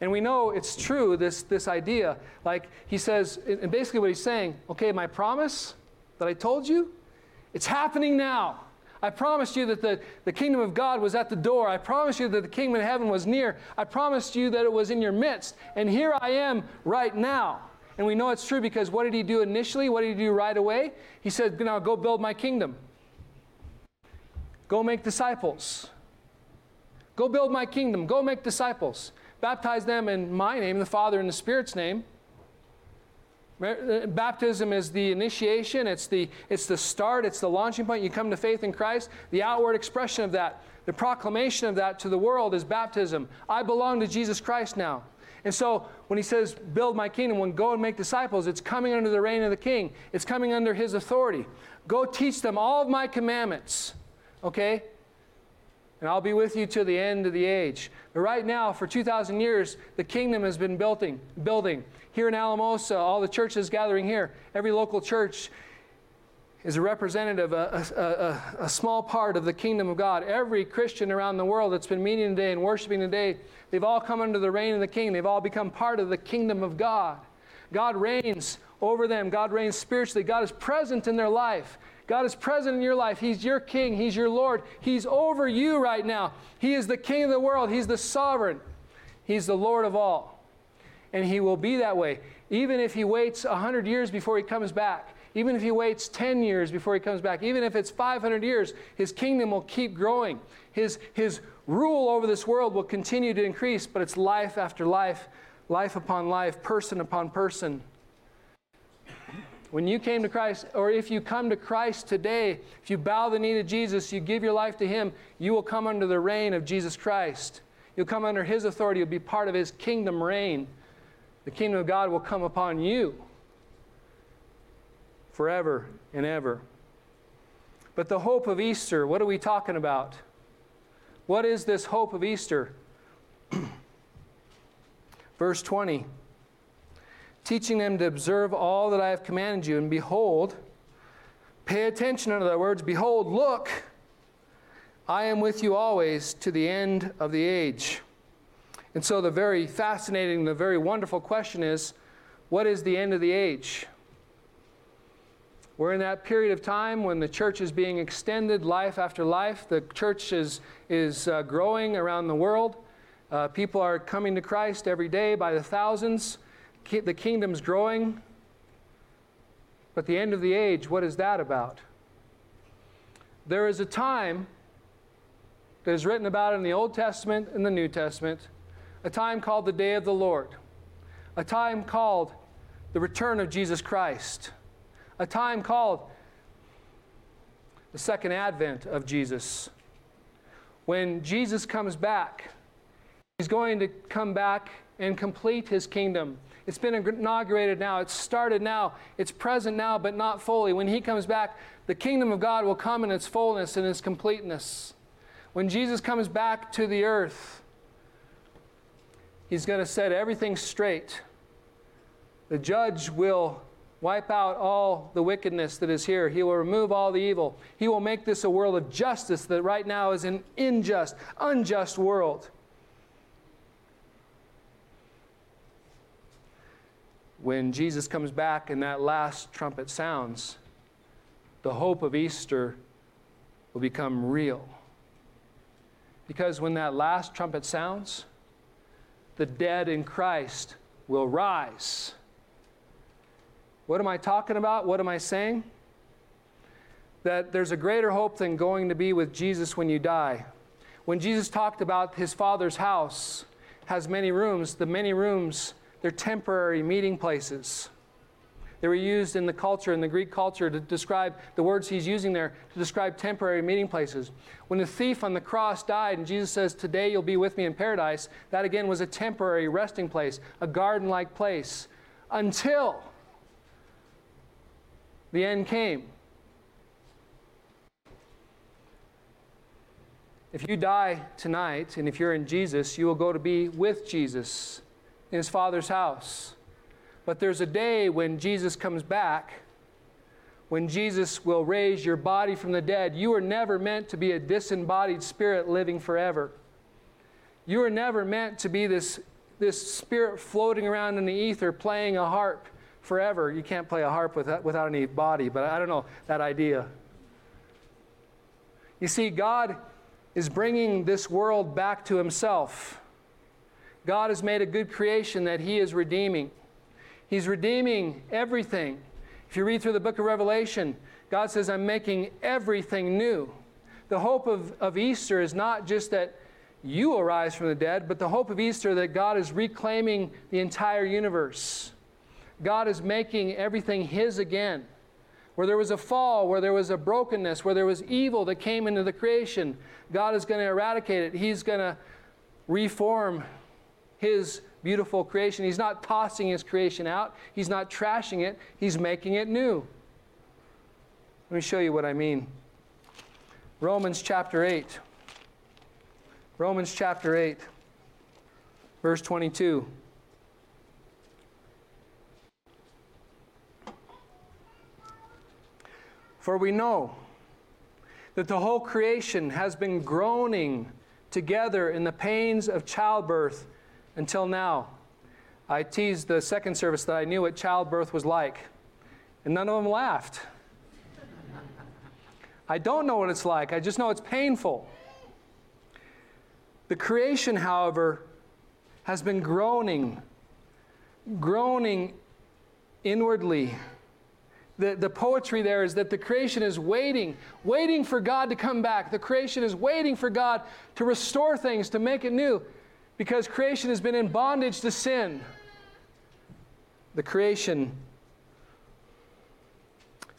And we know it's true, this, this idea. Like he says, and basically what he's saying, okay, my promise that I told you, it's happening now. I promised you that the, the kingdom of God was at the door. I promised you that the kingdom of heaven was near. I promised you that it was in your midst. And here I am right now. And we know it's true because what did he do initially? What did he do right away? He said, Now go build my kingdom. Go make disciples. Go build my kingdom. Go make disciples. Baptize them in my name, the Father, and the Spirit's name. Uh, baptism is the initiation, it's the, it's the start, it's the launching point. You come to faith in Christ. The outward expression of that, the proclamation of that to the world is baptism. I belong to Jesus Christ now. And so when he says, build my kingdom, when go and make disciples, it's coming under the reign of the king. It's coming under his authority. Go teach them all of my commandments. Okay? And I'll be with you to the end of the age. But right now, for 2,000 years, the kingdom has been building. building. Here in Alamosa, all the churches gathering here, every local church is a representative, a, a, a, a, small part of the kingdom of God. Every Christian around the world that's been meeting today and worshiping today, they've all come under the reign of the king. They've all become part of the kingdom of God. God reigns over them, God reigns spiritually. God is present in their life. God is present in your life. He's your king, He's your Lord. He's over you right now. He is the king of the world, He's the sovereign, He's the Lord of all. And He will be that way, even if He waits 100 years before He comes back. Even if he waits 10 years before he comes back, even if it's 500 years, his kingdom will keep growing. His, his rule over this world will continue to increase, but it's life after life, life upon life, person upon person. When you came to Christ, or if you come to Christ today, if you bow the knee to Jesus, you give your life to Him, you will come under the reign of Jesus Christ. You'll come under His authority. You'll be part of His kingdom reign. The kingdom of God will come upon you forever and ever. But the hope of Easter, what are we talking about? What is this hope of Easter? Verse 20 teaching them to observe all that I have commanded you, and behold, pay attention, in other words, behold, look, I am with you always to the end of the age. And so, the very fascinating, the very wonderful question is what is the end of the age? We're in that period of time when the church is being extended life after life. The church is, is uh, growing around the world. Uh, people are coming to Christ every day by the thousands. The kingdom's growing. But the end of the age, what is that about? There is a time that is written about in the Old Testament and the New Testament, a time called the day of the Lord, a time called the return of Jesus Christ a time called the second advent of Jesus. When Jesus comes back, he's going to come back and complete his kingdom. It's been inaugurated now, it's started now, it's present now, but not fully. When he comes back, the kingdom of God will come in its fullness and its completeness. When Jesus comes back to the earth, he's going to set everything straight. The judge will wipe out all the wickedness that is here. He will remove all the evil. He will make this a world of justice that right now is an unjust, unjust world. When Jesus comes back and that last trumpet sounds, the hope of Easter will become real. Because when that last trumpet sounds, the dead in Christ will rise what am I talking about? What am I saying? That there's a greater hope than going to be with Jesus when you die. When Jesus talked about his Father's house has many rooms, the many rooms, they're temporary meeting places. They were used in the culture, in the Greek culture, to describe the words he's using there to describe temporary meeting places. When the thief on the cross died and Jesus says, Today you'll be with me in paradise, that again was a temporary resting place, a garden like place, until the end came. If you die tonight, and if you're in Jesus, you will go to be with Jesus in his Father's house. But there's a day when Jesus comes back, when Jesus will raise your body from the dead. You were never meant to be a disembodied spirit living forever. You were never meant to be this, this spirit floating around in the ether playing a harp forever. You can't play a harp without, without any body, but I don't know that idea. You see, God is bringing this world back to Himself. God has made a good creation that He is redeeming. He's redeeming everything. If you read through the book of Revelation, God says, I'm making everything new. The hope of, of Easter is not just that you will rise from the dead, but the hope of Easter that God is reclaiming the entire universe. God is making everything His again. Where there was a fall, where there was a brokenness, where there was evil that came into the creation, God is going to eradicate it. He's going to reform His beautiful creation. He's not tossing his creation out, he's not trashing it, he's making it new. Let me show you what I mean. Romans chapter 8. Romans chapter 8, verse 22. For we know that the whole creation has been groaning together in the pains of childbirth until now. I teased the second service that I knew what childbirth was like, and none of them laughed. I don't know what it's like, I just know it's painful. The creation, however, has been groaning, groaning inwardly the, the poetry there is that the creation is waiting, waiting for God to come back. The creation is waiting for God to restore things, to make it new, because creation has been in bondage to sin. The creation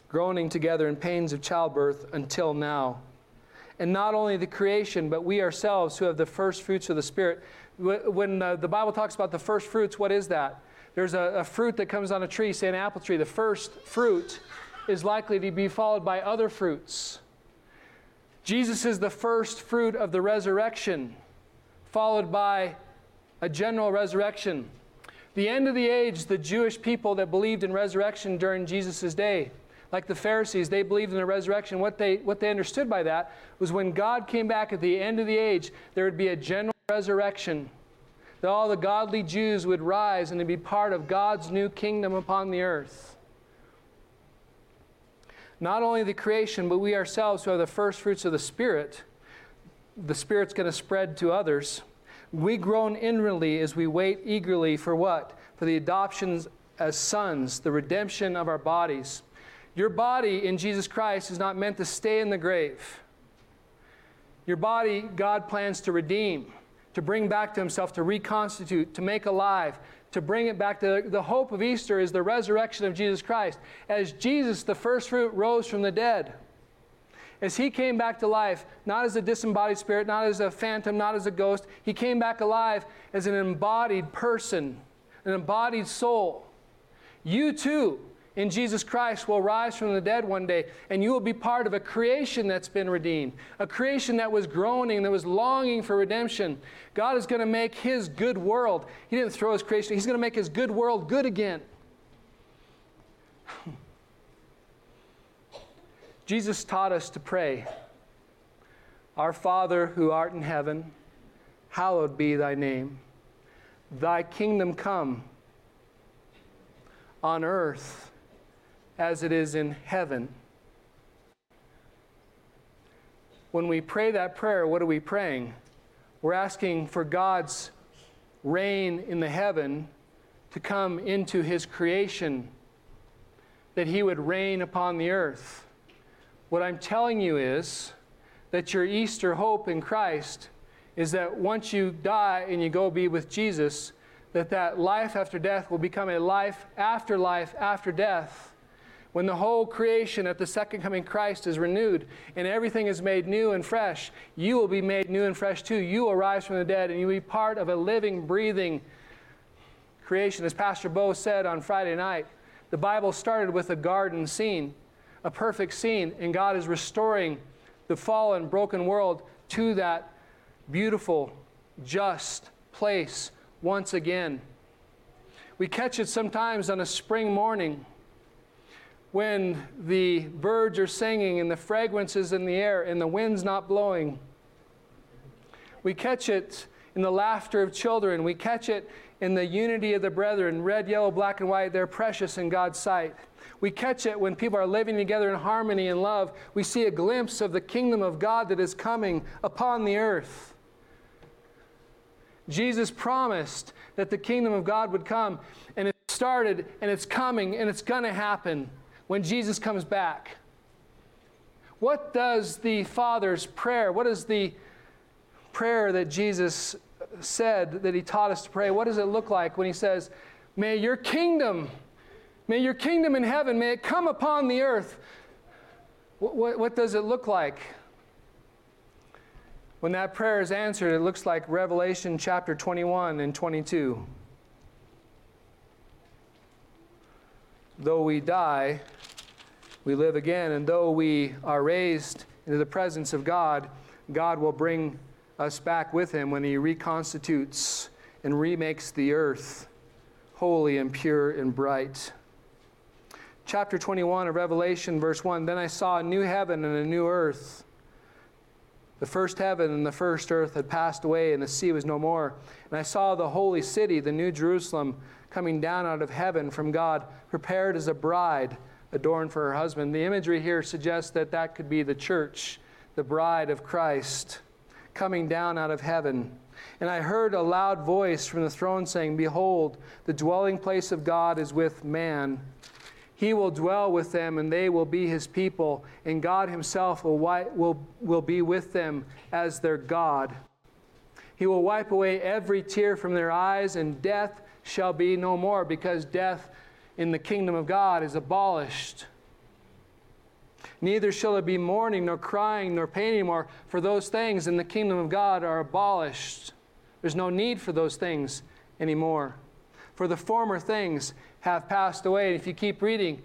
groaning together in pains of childbirth until now. And not only the creation, but we ourselves who have the first fruits of the Spirit. When uh, the Bible talks about the first fruits, what is that? There's a, a fruit that comes on a tree, say an apple tree. The first fruit is likely to be followed by other fruits. Jesus is the first fruit of the resurrection, followed by a general resurrection. The end of the age, the Jewish people that believed in resurrection during Jesus' day, like the Pharisees, they believed in the resurrection. What they, what they understood by that was when God came back at the end of the age, there would be a general resurrection that all the godly Jews would rise and to be part of God's new kingdom upon the earth. Not only the creation, but we ourselves who are the first fruits of the Spirit, the Spirit's going to spread to others. We groan inwardly as we wait eagerly for what? For the adoptions as sons, the redemption of our bodies. Your body in Jesus Christ is not meant to stay in the grave. Your body, God plans to redeem to bring back to himself, to reconstitute, to make alive, to bring it back to the hope of Easter is the resurrection of Jesus Christ. As Jesus, the first fruit, rose from the dead, as he came back to life, not as a disembodied spirit, not as a phantom, not as a ghost, he came back alive as an embodied person, an embodied soul. You too in Jesus Christ will rise from the dead one day, and you will be part of a creation that's been redeemed, a creation that was groaning, that was longing for redemption. God is going to make His good world. He didn't throw His creation, He's going to make His good world good again. Jesus taught us to pray Our Father who art in heaven, hallowed be thy name. Thy kingdom come on earth as it is in heaven. When we pray that prayer, what are we praying? We're asking for God's reign in the heaven to come into his creation, that he would reign upon the earth. What I'm telling you is that your Easter hope in Christ is that once you die and you go be with Jesus, that that life after death will become a life after life after death when the whole creation at the second coming Christ is renewed and everything is made new and fresh, you will be made new and fresh too. You will rise from the dead and you will be part of a living, breathing creation. As Pastor Bo said on Friday night, the Bible started with a garden scene, a perfect scene, and God is restoring the fallen, broken world to that beautiful, just place once again. We catch it sometimes on a spring morning when the birds are singing and the fragrance is in the air and the wind's not blowing. We catch it in the laughter of children. We catch it in the unity of the brethren. Red, yellow, black, and white, they're precious in God's sight. We catch it when people are living together in harmony and love. We see a glimpse of the kingdom of God that is coming upon the earth. Jesus promised that the kingdom of God would come, and it started, and it's coming, and it's going to happen when Jesus comes back. What does the Father's prayer, what is the prayer that Jesus said that he taught us to pray? What does it look like when he says, May your kingdom, May your kingdom in heaven, may it come upon the earth. What, what, what does it look like? When that prayer is answered, it looks like Revelation chapter 21 and 22. Though we die, we live again, and though we are raised into the presence of God, God will bring us back with Him when He reconstitutes and remakes the earth holy and pure and bright. Chapter 21 of Revelation, verse 1 Then I saw a new heaven and a new earth. The first heaven and the first earth had passed away, and the sea was no more. And I saw the holy city, the new Jerusalem, coming down out of heaven from God, prepared as a bride adorned for her husband. The imagery here suggests that that could be the church, the bride of Christ, coming down out of heaven. And I heard a loud voice from the throne saying, Behold, the dwelling place of God is with man. He will dwell with them, and they will be his people, and God himself will, wi- will, will be with them as their God. He will wipe away every tear from their eyes, and death shall be no more, because death in the kingdom of God is abolished. Neither shall there be mourning, nor crying, nor pain anymore, for those things in the kingdom of God are abolished. There's no need for those things anymore. For the former things have passed away. And if you keep reading,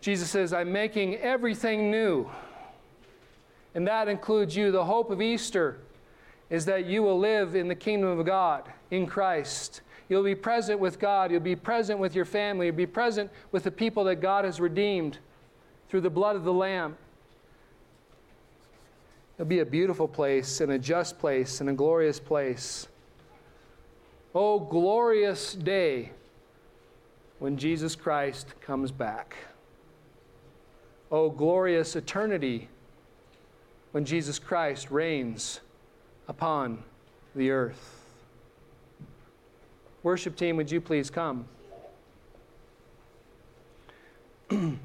Jesus says, I'm making everything new. And that includes you. The hope of Easter is that you will live in the kingdom of God in Christ. You'll be present with God. You'll be present with your family. You'll be present with the people that God has redeemed through the blood of the Lamb. It'll be a beautiful place and a just place and a glorious place. Oh, glorious day when Jesus Christ comes back. Oh, glorious eternity when Jesus Christ reigns upon the earth. Worship team, would you please come? the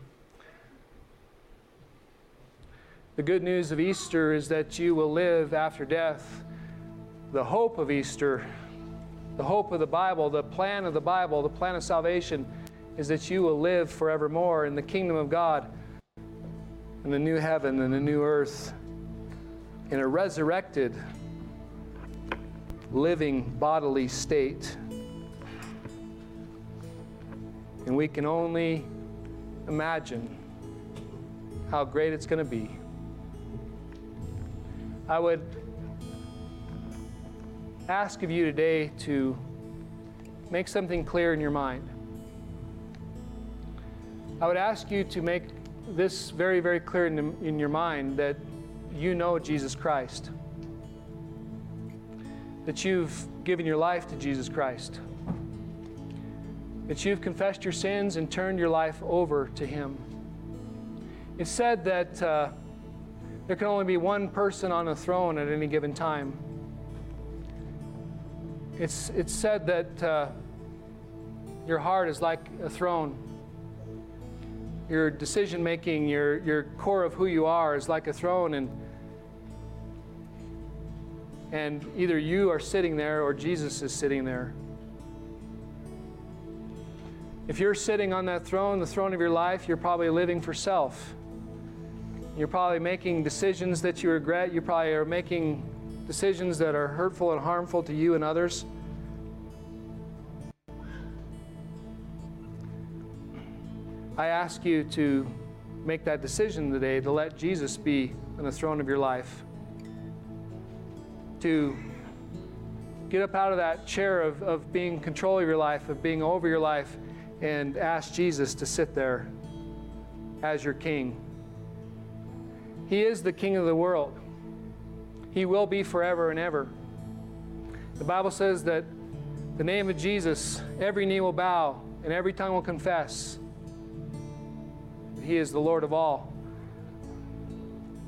good news of Easter is that you will live after death. The hope of Easter, the hope of the Bible, the plan of the Bible, the plan of salvation is that you will live forevermore in the kingdom of God, in the new heaven and the new earth, in a resurrected, living bodily state. And we can only imagine how great it's going to be. I would ask of you today to make something clear in your mind. I would ask you to make this very, very clear in, in your mind that you know Jesus Christ, that you've given your life to Jesus Christ, that you've confessed your sins and turned your life over to Him. It's said that uh, there can only be one person on a throne at any given time. It's, it's said that uh, your heart is like a throne. Your decision making, your, your core of who you are is like a throne, and, and either you are sitting there or Jesus is sitting there. If you're sitting on that throne, the throne of your life, you're probably living for self. You're probably making decisions that you regret. You probably are making decisions that are hurtful and harmful to you and others. I ask you to make that decision today to let Jesus be on the throne of your life. To get up out of that chair of, of being control of your life, of being over your life, and ask Jesus to sit there as your king. He is the king of the world. He will be forever and ever. The Bible says that the name of Jesus, every knee will bow and every tongue will confess that He is the Lord of all.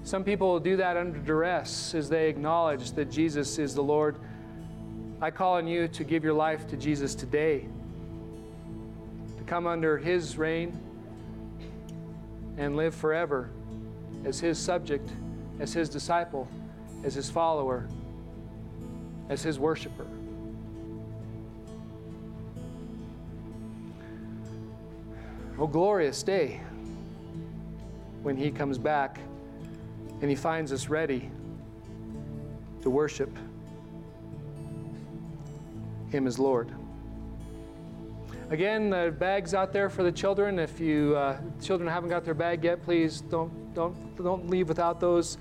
Some people will do that under duress as they acknowledge that Jesus is the Lord. I call on you to give your life to Jesus today, to come under His reign and live forever as His subject, as His disciple, as His follower, as His worshiper. Oh, glorious day when He comes back and He finds us ready to worship Him as Lord. Again, the bags out there for the children. If you uh, children haven't got their bag yet, please don't don't don't leave without those.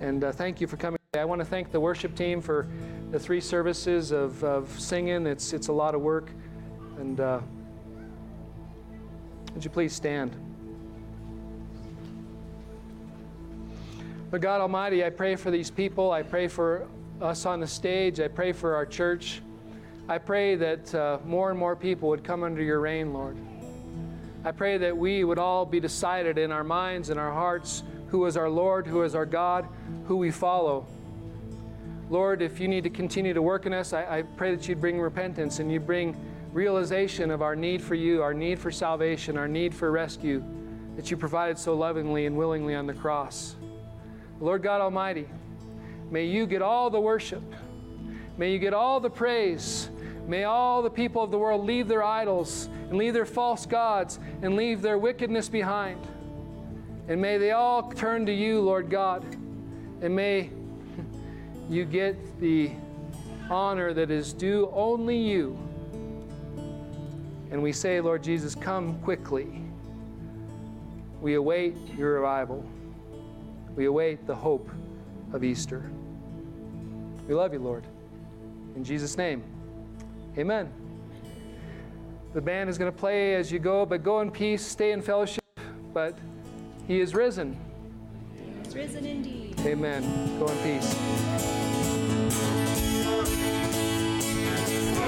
And uh, thank you for coming. I want to thank the worship team for the three services of, of singing. It's it's a lot of work. And uh, would you please stand? But God Almighty, I pray for these people. I pray for us on the stage. I pray for our church. I pray that uh, more and more people would come under your reign, Lord. I pray that we would all be decided in our minds and our hearts who is our Lord, who is our God, who we follow. Lord, if you need to continue to work in us, I, I pray that you'd bring repentance and you bring realization of our need for you, our need for salvation, our need for rescue that you provided so lovingly and willingly on the cross. Lord God Almighty, may you get all the worship. May you get all the praise. May all the people of the world leave their idols and leave their false gods and leave their wickedness behind. And may they all turn to you, Lord God. And may you get the honor that is due only you. And we say, Lord Jesus, come quickly. We await your arrival. We await the hope of Easter. We love you, Lord. In Jesus' name, amen. The band is going to play as you go, but go in peace, stay in fellowship. But he is risen. He is risen indeed. Amen. Go in peace.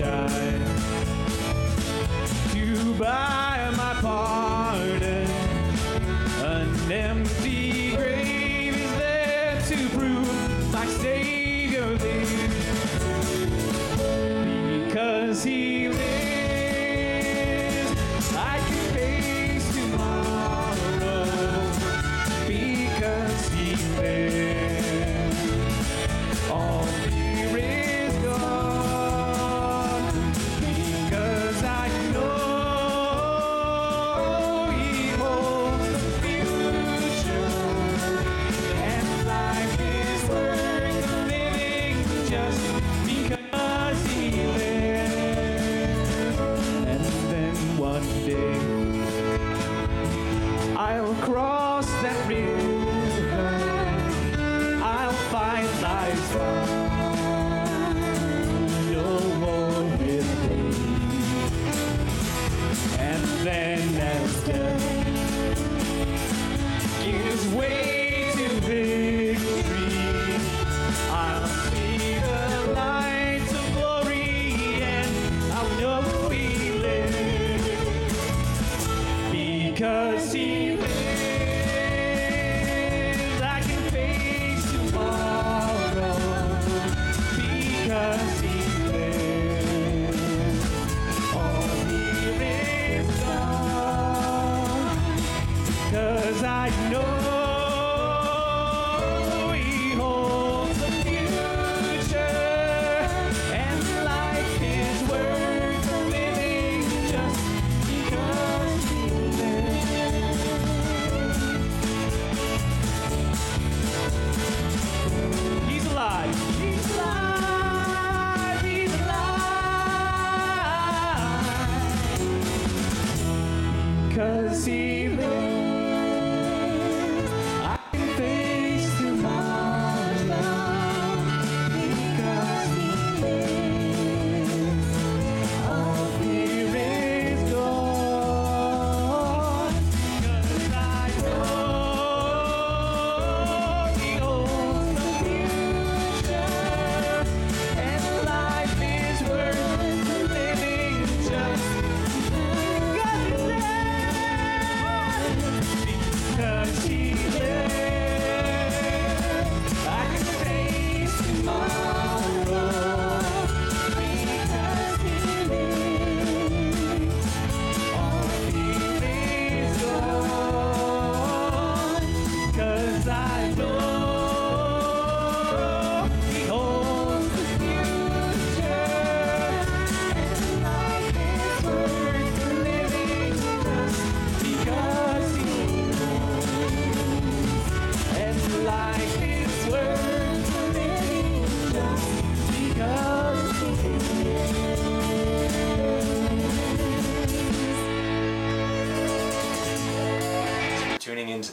died to buy my pardon. An empty grave is there to prove my Savior lives. Because He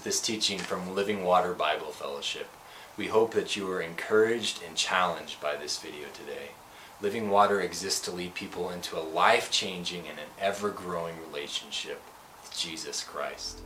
this teaching from Living Water Bible Fellowship. We hope that you are encouraged and challenged by this video today. Living Water exists to lead people into a life changing and an ever growing relationship with Jesus Christ.